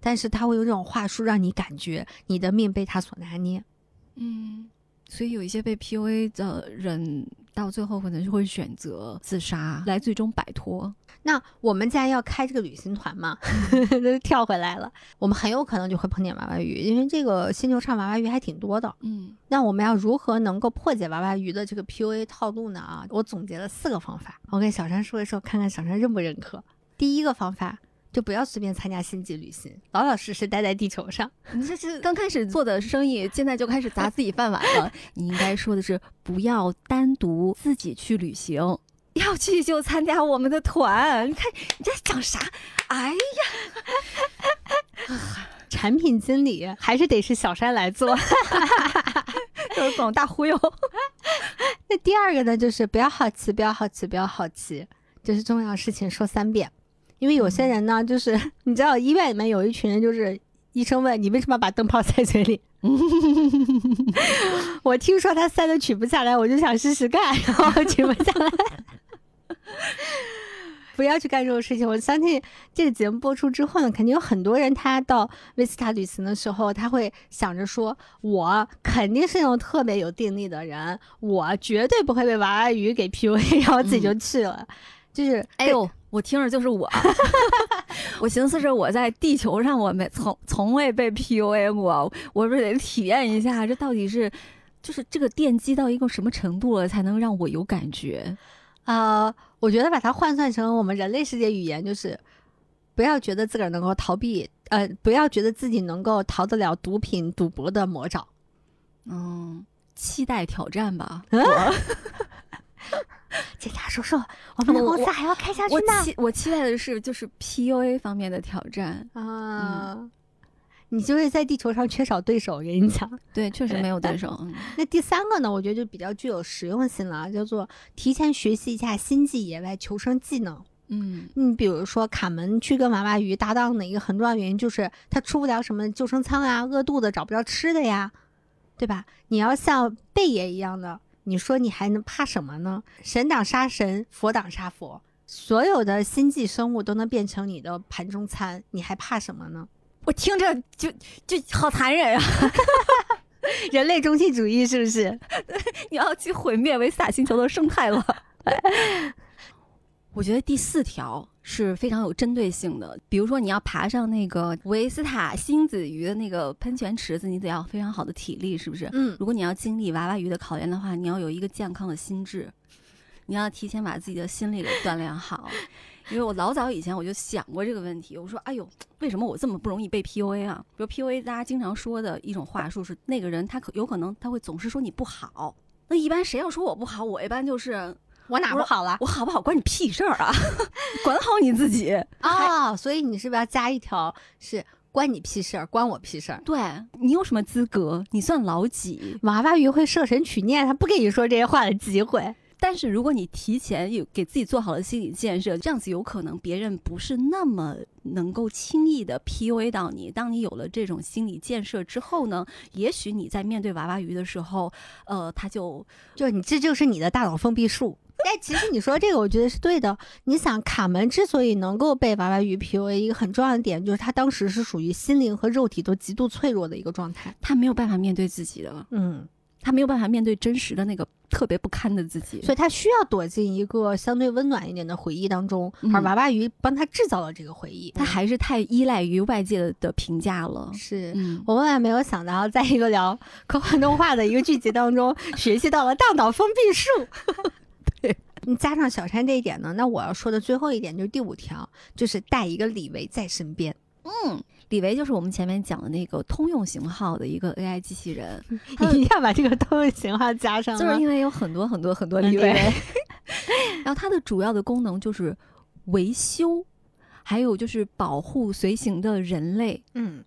但是他会用这种话术让你感觉你的命被他所拿捏。嗯，所以有一些被 PUA 的人，到最后可能就会选择自杀，来最终摆脱。那我们既然要开这个旅行团嘛，就跳回来了，我们很有可能就会碰见娃娃鱼，因为这个星球上娃娃鱼还挺多的。嗯那我们要如何能够破解娃娃鱼的这个 PUA 套路呢？啊，我总结了四个方法，我跟小山说一说，看看小山认不认可。第一个方法，就不要随便参加星际旅行，老老实实待在地球上。你这是刚开始做的生意，现在就开始砸自己饭碗了。你应该说的是，不要单独自己去旅行，要去就参加我们的团。你看你在讲啥？哎呀，产品经理还是得是小山来做。就是广大忽悠。那第二个呢，就是不要好奇，不要好奇，不要好奇，就是重要事情说三遍。因为有些人呢，就是 你知道医院里面有一群人，就是医生问你为什么要把灯泡塞嘴里，我听说他塞的取不下来，我就想试试看，然后取不下来。不要去干这种事情。我相信这个节目播出之后呢，肯定有很多人他到威斯塔旅行的时候，他会想着说，我肯定是那种特别有定力的人，我绝对不会被娃娃鱼给 PUA，然后自己就去了。就是，哎呦，我听着就是我。我寻思着我在地球上，我没从从未被 PUA 过，我不是得体验一下，这到底是就是这个电击到一个什么程度了，才能让我有感觉？呃，我觉得把它换算成我们人类世界语言，就是不要觉得自个儿能够逃避，呃，不要觉得自己能够逃得了毒品、赌博的魔爪。嗯，期待挑战吧。警察叔叔，我们的我公司还要开下去我呢。期我期待的是就是 PUA 方面的挑战。啊，你就是在地球上缺少对手，我跟你讲。对，确实没有对手。嗯那第三个呢，我觉得就比较具有实用性了啊，叫做提前学习一下星际野外求生技能。嗯你比如说，卡门去跟娃娃鱼搭档的一个很重要原因就是他出不了什么救生舱啊，饿肚子找不着吃的呀，对吧？你要像贝爷一样的，你说你还能怕什么呢？神挡杀神，佛挡杀佛，所有的星际生物都能变成你的盘中餐，你还怕什么呢？我听着就就好残忍啊！人类中心主义是不是？你要去毁灭维斯塔星球的生态了。我觉得第四条是非常有针对性的，比如说你要爬上那个维斯塔星子鱼的那个喷泉池子，你得要非常好的体力，是不是？嗯，如果你要经历娃娃鱼的考验的话，你要有一个健康的心智，你要提前把自己的心理给锻炼好。因为我老早以前我就想过这个问题，我说：“哎呦，为什么我这么不容易被 PUA 啊？”比如 PUA，大家经常说的一种话术是，那个人他可有可能他会总是说你不好。那一般谁要说我不好，我一般就是我哪不好了？我好不好关你屁事儿啊！管好你自己啊！所以你是不是要加一条是关你屁事儿，关我屁事儿？对你有什么资格？你算老几？娃娃鱼会设身取念，他不给你说这些话的机会。但是如果你提前有给自己做好了心理建设，这样子有可能别人不是那么能够轻易的 PUA 到你。当你有了这种心理建设之后呢，也许你在面对娃娃鱼的时候，呃，他就就你这就是你的大脑封闭术。哎，其实你说这个，我觉得是对的。你想，卡门之所以能够被娃娃鱼 PUA，一个很重要的点就是他当时是属于心灵和肉体都极度脆弱的一个状态，他没有办法面对自己的，嗯。他没有办法面对真实的那个特别不堪的自己，所以他需要躲进一个相对温暖一点的回忆当中，而娃娃鱼帮他制造了这个回忆。他还是太依赖于外界的评价了。是我万万没有想到，在一个聊科幻动画的一个剧集当中，学习到了大脑封闭术。对你加上小山这一点呢，那我要说的最后一点就是第五条，就是带一个李维在身边。嗯。李维就是我们前面讲的那个通用型号的一个 AI 机器人，一定要把这个通用型号加上，就是因为有很多很多很多李维。然后它的主要的功能就是维修，还有就是保护随行的人类。嗯，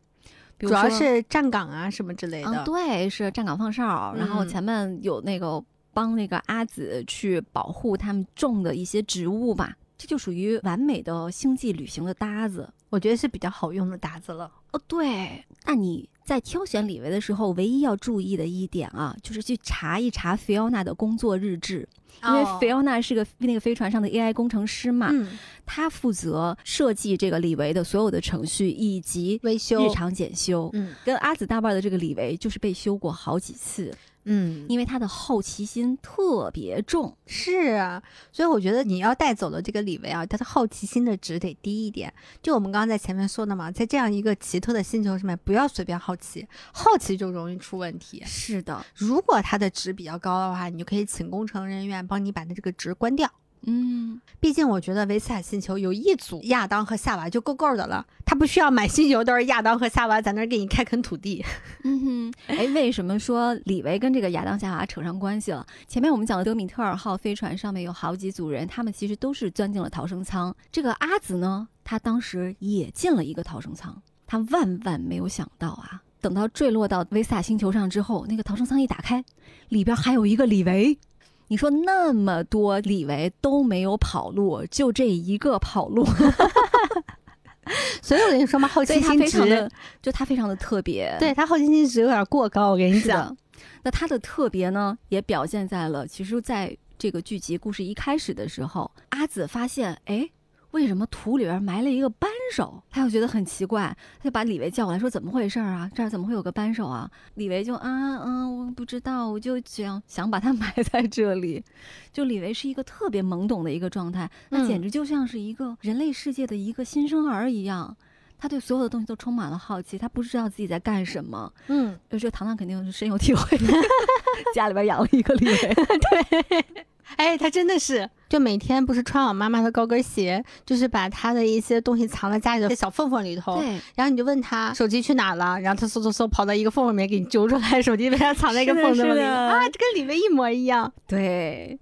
主要是站岗啊什么之类的。嗯对，是站岗放哨，然后前面有那个帮那个阿紫去保护他们种的一些植物吧。这就属于完美的星际旅行的搭子，我觉得是比较好用的搭子了。哦，对，那你在挑选李维的时候，唯一要注意的一点啊，就是去查一查菲奥娜的工作日志，因为菲奥娜是个那个飞船上的 AI 工程师嘛，他负责设计这个李维的所有的程序以及维修、日常检修。嗯，跟阿紫大伴的这个李维就是被修过好几次。嗯，因为他的好奇心特别重，是啊，所以我觉得你要带走的这个李维啊，他的好奇心的值得低一点。就我们刚刚在前面说的嘛，在这样一个奇特的星球上面，不要随便好奇，好奇就容易出问题。是的，如果他的值比较高的话，你就可以请工程人员帮你把他这个值关掉。嗯，毕竟我觉得维斯塔星球有一组亚当和夏娃就够够的了，他不需要买星球都是亚当和夏娃在那儿给你开垦土地。嗯哼，哎，为什么说李维跟这个亚当夏娃扯上关系了？前面我们讲的德米特尔号飞船上面有好几组人，他们其实都是钻进了逃生舱。这个阿紫呢，他当时也进了一个逃生舱，他万万没有想到啊，等到坠落到维斯塔星球上之后，那个逃生舱一打开，里边还有一个李维。你说那么多李维都没有跑路，就这一个跑路，所以我跟你说嘛，好奇心值就他非常的特别，对他好奇心值有点过高。我跟你讲，那他的特别呢，也表现在了，其实在这个剧集故事一开始的时候，阿紫发现，哎。为什么土里边埋了一个扳手？他又觉得很奇怪，他就把李维叫过来，说：“怎么回事啊？这儿怎么会有个扳手啊？”李维就啊嗯，我不知道，我就想想把它 埋在这里。就李维是一个特别懵懂的一个状态，那简直就像是一个人类世界的一个新生儿一样，他对所有的东西都充满了好奇，他不知道自己在干什么。嗯，我觉得糖糖肯定是深有体会，家里边养了一个李维，对。哎，他真的是，就每天不是穿我妈妈的高跟鞋，就是把她的一些东西藏在家里的小缝缝里头。对，然后你就问她手机去哪了，然后她嗖嗖嗖跑到一个缝里面给你揪出来，手机被她藏在一个缝子里啊，这跟里面一模一样。对，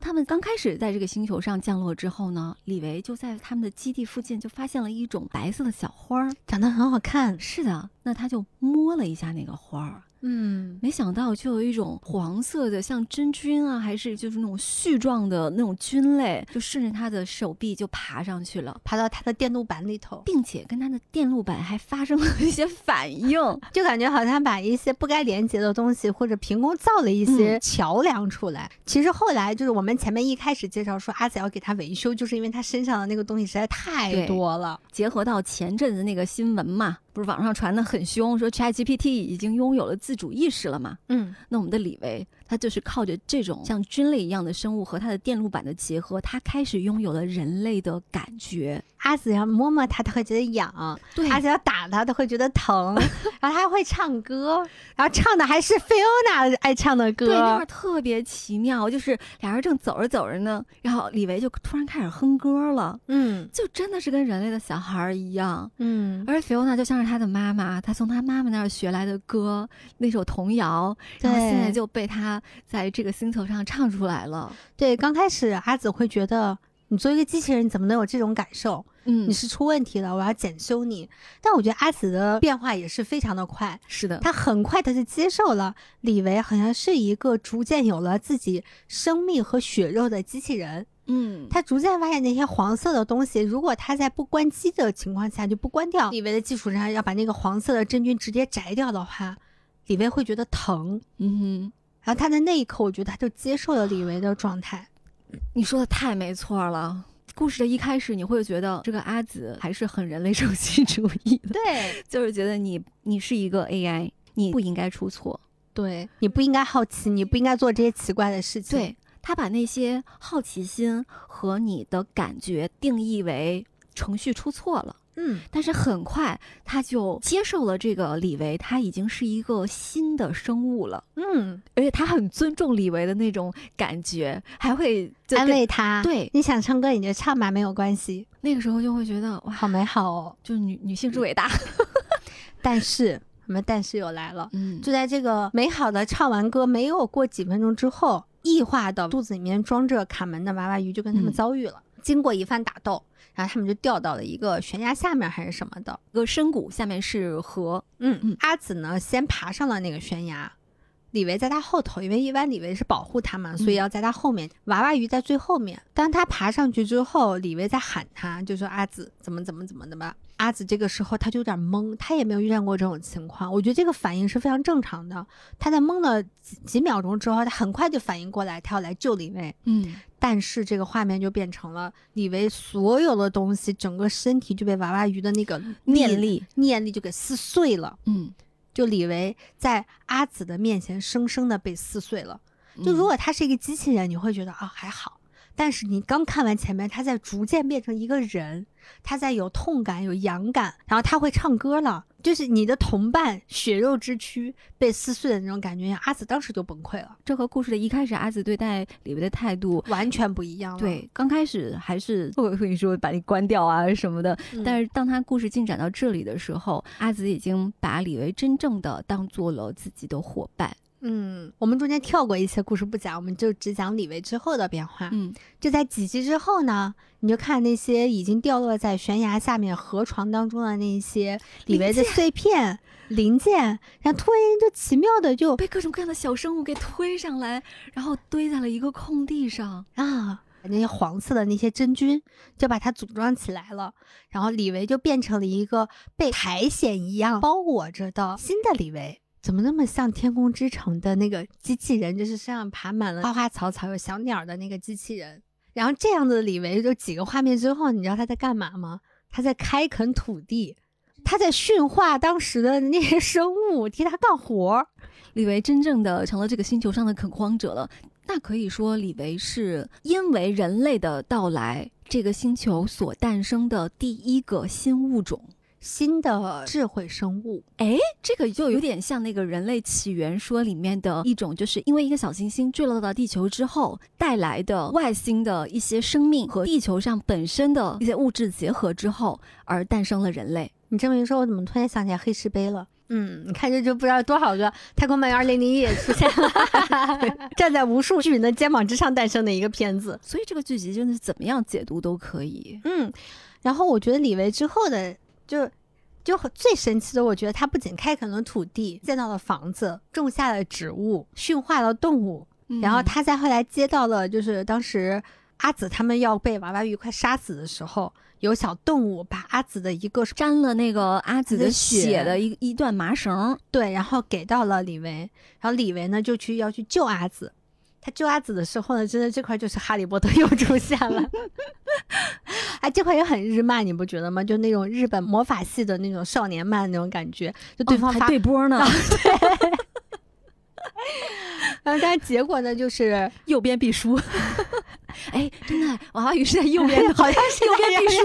他们刚开始在这个星球上降落之后呢，李维就在他们的基地附近就发现了一种白色的小花，长得很好看。是的，那他就摸了一下那个花儿。嗯，没想到就有一种黄色的，像真菌啊，还是就是那种絮状的那种菌类，就顺着他的手臂就爬上去了，爬到他的电路板里头，并且跟他的电路板还发生了一些反应，就感觉好像把一些不该连接的东西或者凭空造了一些桥梁出来。其实后来就是我们前面一开始介绍说阿仔要给他维修，就是因为他身上的那个东西实在太多了。结合到前阵子那个新闻嘛。不是网上传的很凶，说 ChatGPT 已经拥有了自主意识了嘛？嗯，那我们的李维，他就是靠着这种像菌类一样的生物和它的电路板的结合，他开始拥有了人类的感觉。阿紫要摸摸它，它会觉得痒；对，阿紫要打它，它会觉得疼。然后它还会唱歌，然后唱的还是 Fiona 爱唱的歌。对，那会儿特别奇妙，就是俩人正走着走着呢，然后李维就突然开始哼歌了。嗯，就真的是跟人类的小孩一样。嗯，而 Fiona 就像是他的妈妈，他从他妈妈那儿学来的歌，那首童谣，然后现在就被他在这个星球上唱出来了。对，刚开始阿紫会觉得。你作为一个机器人，你怎么能有这种感受？嗯，你是出问题了，我要检修你。但我觉得阿紫的变化也是非常的快，是的，他很快的就接受了李维好像是一个逐渐有了自己生命和血肉的机器人。嗯，他逐渐发现那些黄色的东西，如果他在不关机的情况下就不关掉，李维的基础上要把那个黄色的真菌直接摘掉的话，李维会觉得疼。嗯哼，然后他在那一刻，我觉得他就接受了李维的状态。你说的太没错了。故事的一开始，你会觉得这个阿紫还是很人类中心主义的，对，就是觉得你你是一个 AI，你不应该出错，对，你不应该好奇，你不应该做这些奇怪的事情。对他把那些好奇心和你的感觉定义为程序出错了。嗯，但是很快他就接受了这个李维，他已经是一个新的生物了。嗯，而且他很尊重李维的那种感觉，还会安慰他。对，你想唱歌你就唱吧，没有关系。那个时候就会觉得哇，好美好哦，就女女性之伟大。但是我们但是又来了，嗯，就在这个美好的唱完歌没有过几分钟之后，异化的肚子里面装着卡门的娃娃鱼就跟他们遭遇了。经过一番打斗。然后他们就掉到了一个悬崖下面还是什么的，一个深谷下面是河。嗯嗯，阿紫呢先爬上了那个悬崖，李维在他后头，因为一般李维是保护他嘛，所以要在他后面。娃娃鱼在最后面。当他爬上去之后，李维在喊他，就说阿紫怎么怎么怎么的吧。阿紫这个时候他就有点懵，他也没有遇见过这种情况。我觉得这个反应是非常正常的。他在懵了几几秒钟之后，他很快就反应过来，他要来救李维。嗯。但是这个画面就变成了李维所有的东西，整个身体就被娃娃鱼的那个念力念力就给撕碎了。嗯，就李维在阿紫的面前生生的被撕碎了。就如果他是一个机器人，你会觉得啊还好。但是你刚看完前面，他在逐渐变成一个人，他在有痛感、有痒感，然后他会唱歌了，就是你的同伴血肉之躯被撕碎的那种感觉。阿紫当时就崩溃了。这和故事的一开始阿紫对待李维的态度完全不一样了。对，刚开始还是 会会说把你关掉啊什么的，但是当他故事进展到这里的时候，阿紫已经把李维真正的当做了自己的伙伴。嗯，我们中间跳过一些故事不讲，我们就只讲李维之后的变化。嗯，就在几集之后呢，你就看那些已经掉落在悬崖下面河床当中的那些李维的碎片零件，然后突然就奇妙的就被各种各样的小生物给推上来，然后堆在了一个空地上啊，那些黄色的那些真菌就把它组装起来了，然后李维就变成了一个被苔藓一样包裹着的新的李维。怎么那么像《天空之城》的那个机器人？就是身上爬满了花花草草、有小鸟的那个机器人。然后这样的李维，就几个画面之后，你知道他在干嘛吗？他在开垦土地，他在驯化当时的那些生物，替他干活。李维真正的成了这个星球上的垦荒者了。那可以说，李维是因为人类的到来，这个星球所诞生的第一个新物种。新的智慧生物，哎，这个就有点像那个人类起源说里面的一种，就是因为一个小行星坠落到地球之后带来的外星的一些生命和地球上本身的一些物质结合之后而诞生了人类。你这么一说，我怎么突然想起来黑石碑了？嗯，你看这就不知道多少个《太空漫游二零零一》也出现了，站在无数巨人的肩膀之上诞生的一个片子。所以这个剧集真的是怎么样解读都可以。嗯，然后我觉得李维之后的。就就很最神奇的，我觉得他不仅开垦了土地，建造了房子，种下了植物，驯化了动物，然后嗯他在后来接到了，就是当时阿紫他们要被娃娃鱼快杀死的时候，有小动物把阿紫的一个沾了那个阿紫的血的一一段麻绳，对，然后给到了李维，然后李维呢就去要去救阿紫。他救阿紫的时候呢，真的这块就是哈利波特又出现了，哎，这块也很日漫，你不觉得吗？就那种日本魔法系的那种少年漫那种感觉，就对哦还，对波呢，然后 但是结果呢，就是右边必输。哎，真的，娃娃鱼是在右边的，好像是右边必输。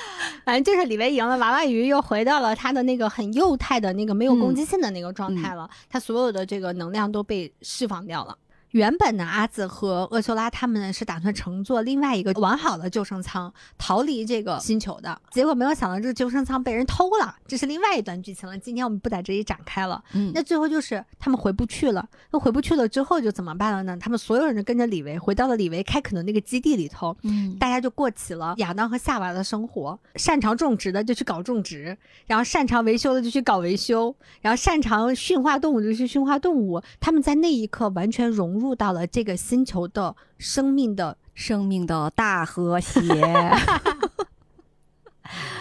反正就是李维赢了，娃娃鱼又回到了他的那个很幼态的那个没有攻击性的那个状态了，他所有的这个能量都被释放掉了。原本呢，阿紫和厄修拉他们呢是打算乘坐另外一个完好的救生舱逃离这个星球的，结果没有想到这个救生舱被人偷了，这是另外一段剧情了。今天我们不在这里展开了。嗯那最后就是他们回不去了，那回不去了之后就怎么办了呢？他们所有人就跟着李维回到了李维开垦的那个基地里头，嗯大家就过起了亚当和夏娃的生活。擅长种植的就去搞种植，然后擅长维修的就去搞维修，然后擅长驯化动物就去驯化动物。他们在那一刻完全融入到了这个星球的生命的。生命的大和谐。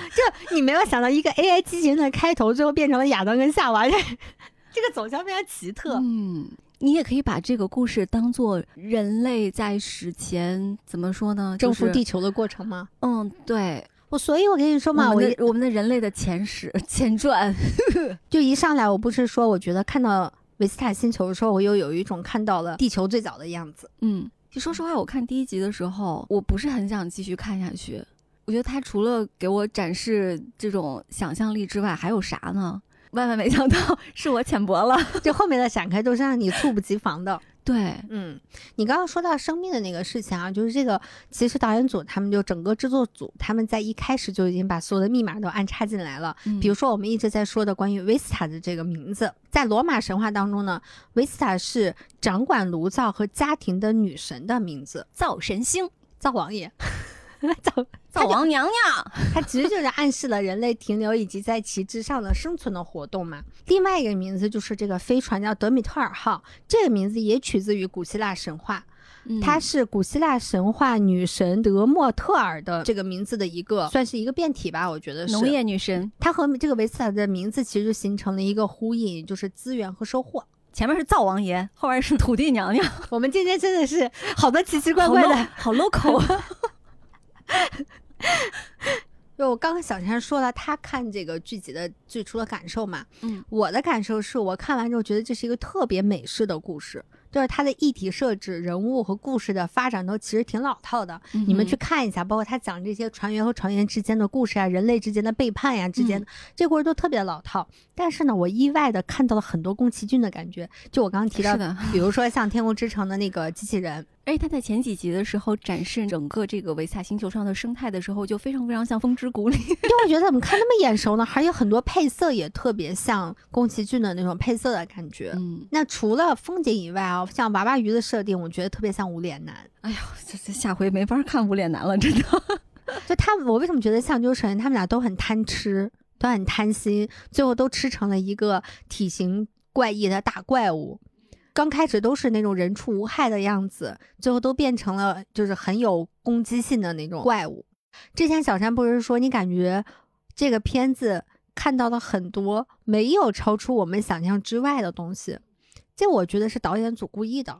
这你没有想到，一个 AI 机器人的开头，最后变成了亚当跟夏娃，这这个走向非常奇特。嗯，你也可以把这个故事当做人类在史前怎么说呢？征服是地球的过程吗？嗯，对，我所以，我跟你说嘛，我我们的人类的前史前传。就一上来，我不是说，我觉得看到维斯塔星球的时候，我又有一种看到了地球最早的样子。嗯，其实说实话，我看第一集的时候，我不是很想继续看下去。我觉得他除了给我展示这种想象力之外，还有啥呢？万万没想到是我浅薄了。就后面的展开都是让你猝不及防的。对，嗯，你刚刚说到生命的那个事情啊，就是这个，其实导演组他们就整个制作组他们在一开始就已经把所有的密码都安插进来了。嗯比如说我们一直在说的关于维斯塔的这个名字，在罗马神话当中呢，维斯塔是掌管炉灶和家庭的女神的名字，灶神星、灶王爷。灶灶王娘娘。它其实就是暗示了人类停留以及在其之上的生存的活动嘛。另外一个名字就是这个飞船叫德米特尔号，这个名字也取自于古希腊神话，嗯它是古希腊神话女神德莫特尔的这个名字的一个，算是一个变体吧，我觉得是。农业女神，它和这个维斯塔的名字其实就形成了一个呼应，就是资源和收获。前面是灶王爷，后面是土地娘娘，我们今天真的是好多奇奇怪怪的好 local。就我刚刚小陈说了，他看这个剧集的最初的感受嘛，嗯，我的感受是我看完之后觉得这是一个特别美式的故事，就是它的议题设置、人物和故事的发展都其实挺老套的。你们去看一下，包括他讲这些船员和船员之间的故事啊，人类之间的背叛呀、之间的、这故事都特别老套。但是呢，我意外的看到了很多宫崎骏的感觉，就我刚刚提到，的，比如说像《天空之城》的那个机器人，而且他在前几集的时候展示整个这个维萨星球上的生态的时候，就非常非常像《风之谷》里。因为我觉得怎么看那么眼熟呢？还有很多配色也特别像宫崎骏的那种配色的感觉。嗯，那除了风景以外啊，像娃娃鱼的设定，我觉得特别像无脸男。哎呦，这这下回没法看《无脸男》了，真的。就他们，我为什么觉得像？就是首先他们俩都很贪吃，都很贪心，最后都吃成了一个体型怪异的大怪物。刚开始都是那种人畜无害的样子，最后都变成了就是很有攻击性的那种怪物。之前小山不是说你感觉这个片子看到了很多没有超出我们想象之外的东西，这我觉得是导演组故意的。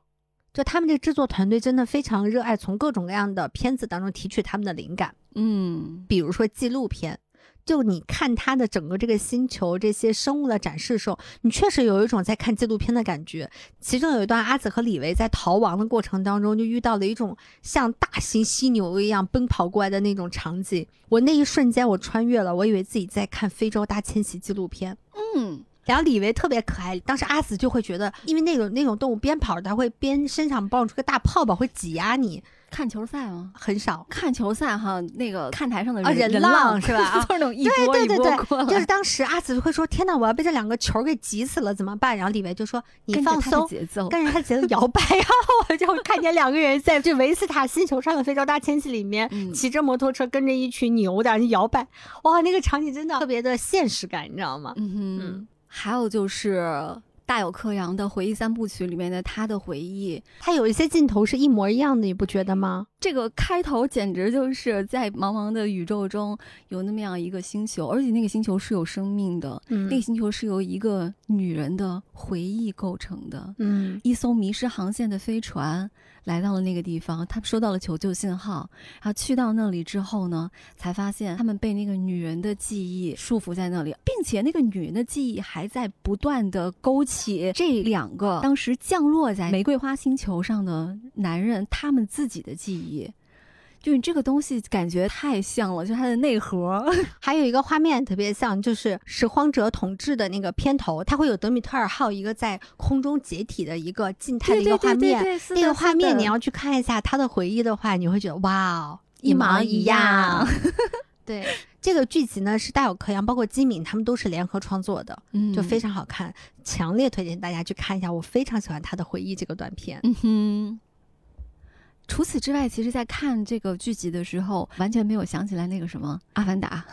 就他们这制作团队真的非常热爱从各种各样的片子当中提取他们的灵感。嗯，比如说纪录片，就你看它的整个这个星球这些生物的展示的时候，你确实有一种在看纪录片的感觉。其中有一段阿紫和李维在逃亡的过程当中，就遇到了一种像大型犀牛一样奔跑过来的那种场景。我那一瞬间我穿越了，我以为自己在看非洲大迁徙纪录片。嗯，然后李维特别可爱，当时阿紫就会觉得，因为那种那种动物边跑，它会边身上爆出个大泡泡，会挤压你。看球赛吗？很少。看球赛哈，那个看台上的啊人、人浪 是吧？就是那种一波对一波对对对，过来，就是当时阿紫会说：“天哪，我要被这两个球给挤死了，怎么办？”然后李维就说：“你放松。”节奏。跟着他节奏摇摆，然 后我就看见两个人在这维斯塔星球上的非洲大迁徙里面，嗯骑着摩托车跟着一群牛在那摇摆，哇，那个场景真的特别的现实感，你知道吗？嗯哼，嗯还有就是大有克洋的回忆三部曲里面的他的回忆，他有一些镜头是一模一样的，你不觉得吗？这个开头简直就是在茫茫的宇宙中有那么样一个星球，而且那个星球是有生命的，嗯那个星球是由一个女人的回忆构成的。嗯一艘迷失航线的飞船来到了那个地方，他们收到了求救信号，然后去到那里之后呢，才发现他们被那个女人的记忆束缚在那里，并且那个女人的记忆还在不断的勾起这两个当时降落在玫瑰花星球上的男人他们自己的记忆。就你这个东西感觉太像了，就它的内核。还有一个画面特别像，就是《拾荒者统治》的那个片头，它会有德米特尔号一个在空中解体的一个静态的一个画面。那个画面你要去看一下他的回忆的话，你会觉得哇哦，一毛毛一样样。对，这个剧集呢是大有克洋，包括金敏他们都是联合创作的，嗯就非常好看，强烈推荐大家去看一下。我非常喜欢他的回忆这个短片。嗯哼。除此之外，其实，在看这个剧集的时候，完全没有想起来那个什么《阿凡达》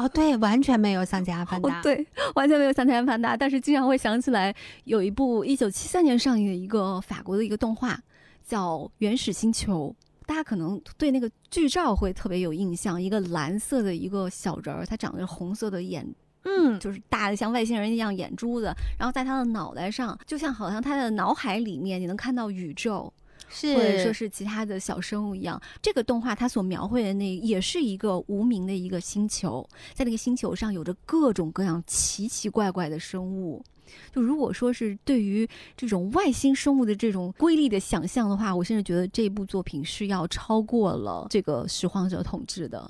哦，对，完全没有想起阿 凡达。哦，对，完全没有想起来《阿凡达》，但是经常会想起来有一部一九七三年上映的一个法国的一个动画，叫《原始星球》。大家可能对那个剧照会特别有印象，一个蓝色的一个小人儿，他长着红色的眼嗯，就是大的像外星人一样眼珠子，然后在他的脑袋上，就像好像他的脑海里面，你能看到宇宙，是或者说是其他的小生物一样。这个动画它所描绘的那也是一个无名的一个星球，在那个星球上有着各种各样奇奇怪怪的生物。就如果说是对于这种外星生物的这种瑰丽的想象的话，我甚至觉得这部作品是要超过了这个《拾荒者统治》的。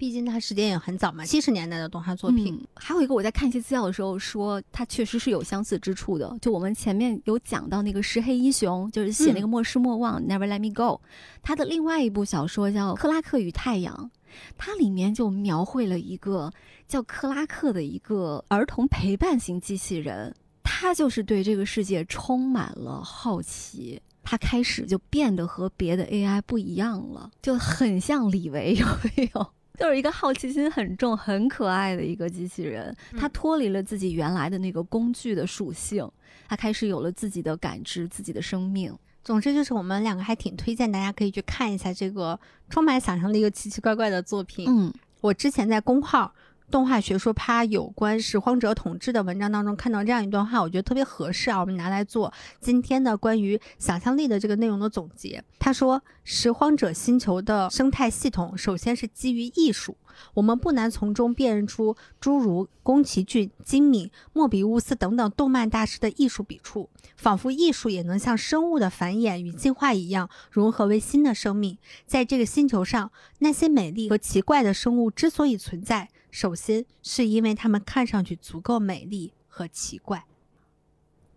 毕竟它时间也很早嘛，七十年代的动画作品。嗯还有一个我在看一些资料的时候说，它确实是有相似之处的。就我们前面有讲到那个石黑一雄，就是写那个《莫失莫忘》Never Let Me Go，他的另外一部小说叫《克拉克与太阳》，它里面就描绘了一个叫克拉克的一个儿童陪伴型机器人，他就是对这个世界充满了好奇。他开始就变得和别的 AI 不一样了，就很像李维，有没有？就是一个好奇心很重、很可爱的一个机器人，它脱离了自己原来的那个工具的属性，它开始有了自己的感知、自己的生命。总之就是我们两个还挺推荐大家可以去看一下这个充满想象力又奇奇怪怪的作品。嗯我之前在公号动画学说趴有关拾荒者统治的文章当中看到这样一段话，我觉得特别合适啊，我们拿来做今天的关于想象力的这个内容的总结。他说，拾荒者星球的生态系统首先是基于艺术，我们不难从中辨认出诸如宫崎骏、金敏、莫比乌斯等等动漫大师的艺术笔触，仿佛艺术也能像生物的繁衍与进化一样融合为新的生命。在这个星球上，那些美丽和奇怪的生物之所以存在，首先是因为它们看上去足够美丽和奇怪。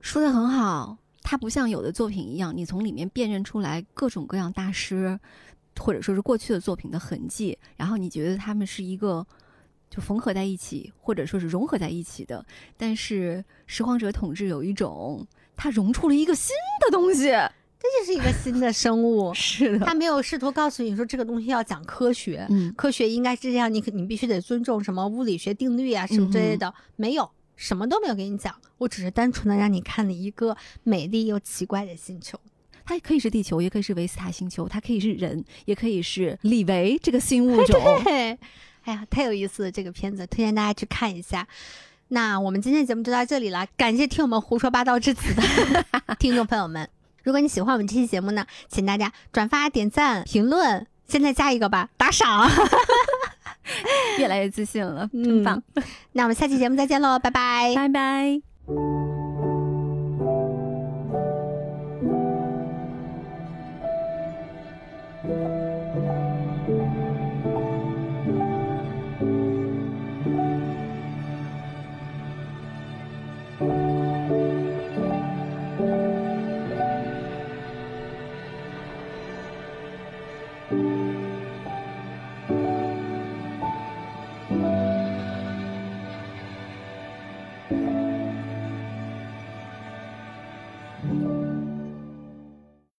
说的很好，它不像有的作品一样，你从里面辨认出来各种各样大师，或者说是过去的作品的痕迹，然后你觉得他们是一个就缝合在一起，或者说是融合在一起的。但是《拾荒者统治》有一种，它融出了一个新的东西。这就是一个新的生物，是的他没有试图告诉你说这个东西要讲科学，嗯，科学应该是这样，你你必须得尊重什么物理学定律啊什么之类的，没有，什么都没有给你讲，我只是单纯的让你看了一个美丽又奇怪的星球。它可以是地球，也可以是维斯塔星球，它可以是人，也可以是李维这个新物种。对，哎呀，太有意思了，这个片子推荐大家去看一下。那我们今天的节目就到这里了，感谢听我们胡说八道至此的 听众朋友们。如果你喜欢我们这期节目呢，请大家转发、点赞、评论，现在加一个吧，打赏。越来越自信了，真棒！那我们下期节目再见喽，拜拜。拜拜。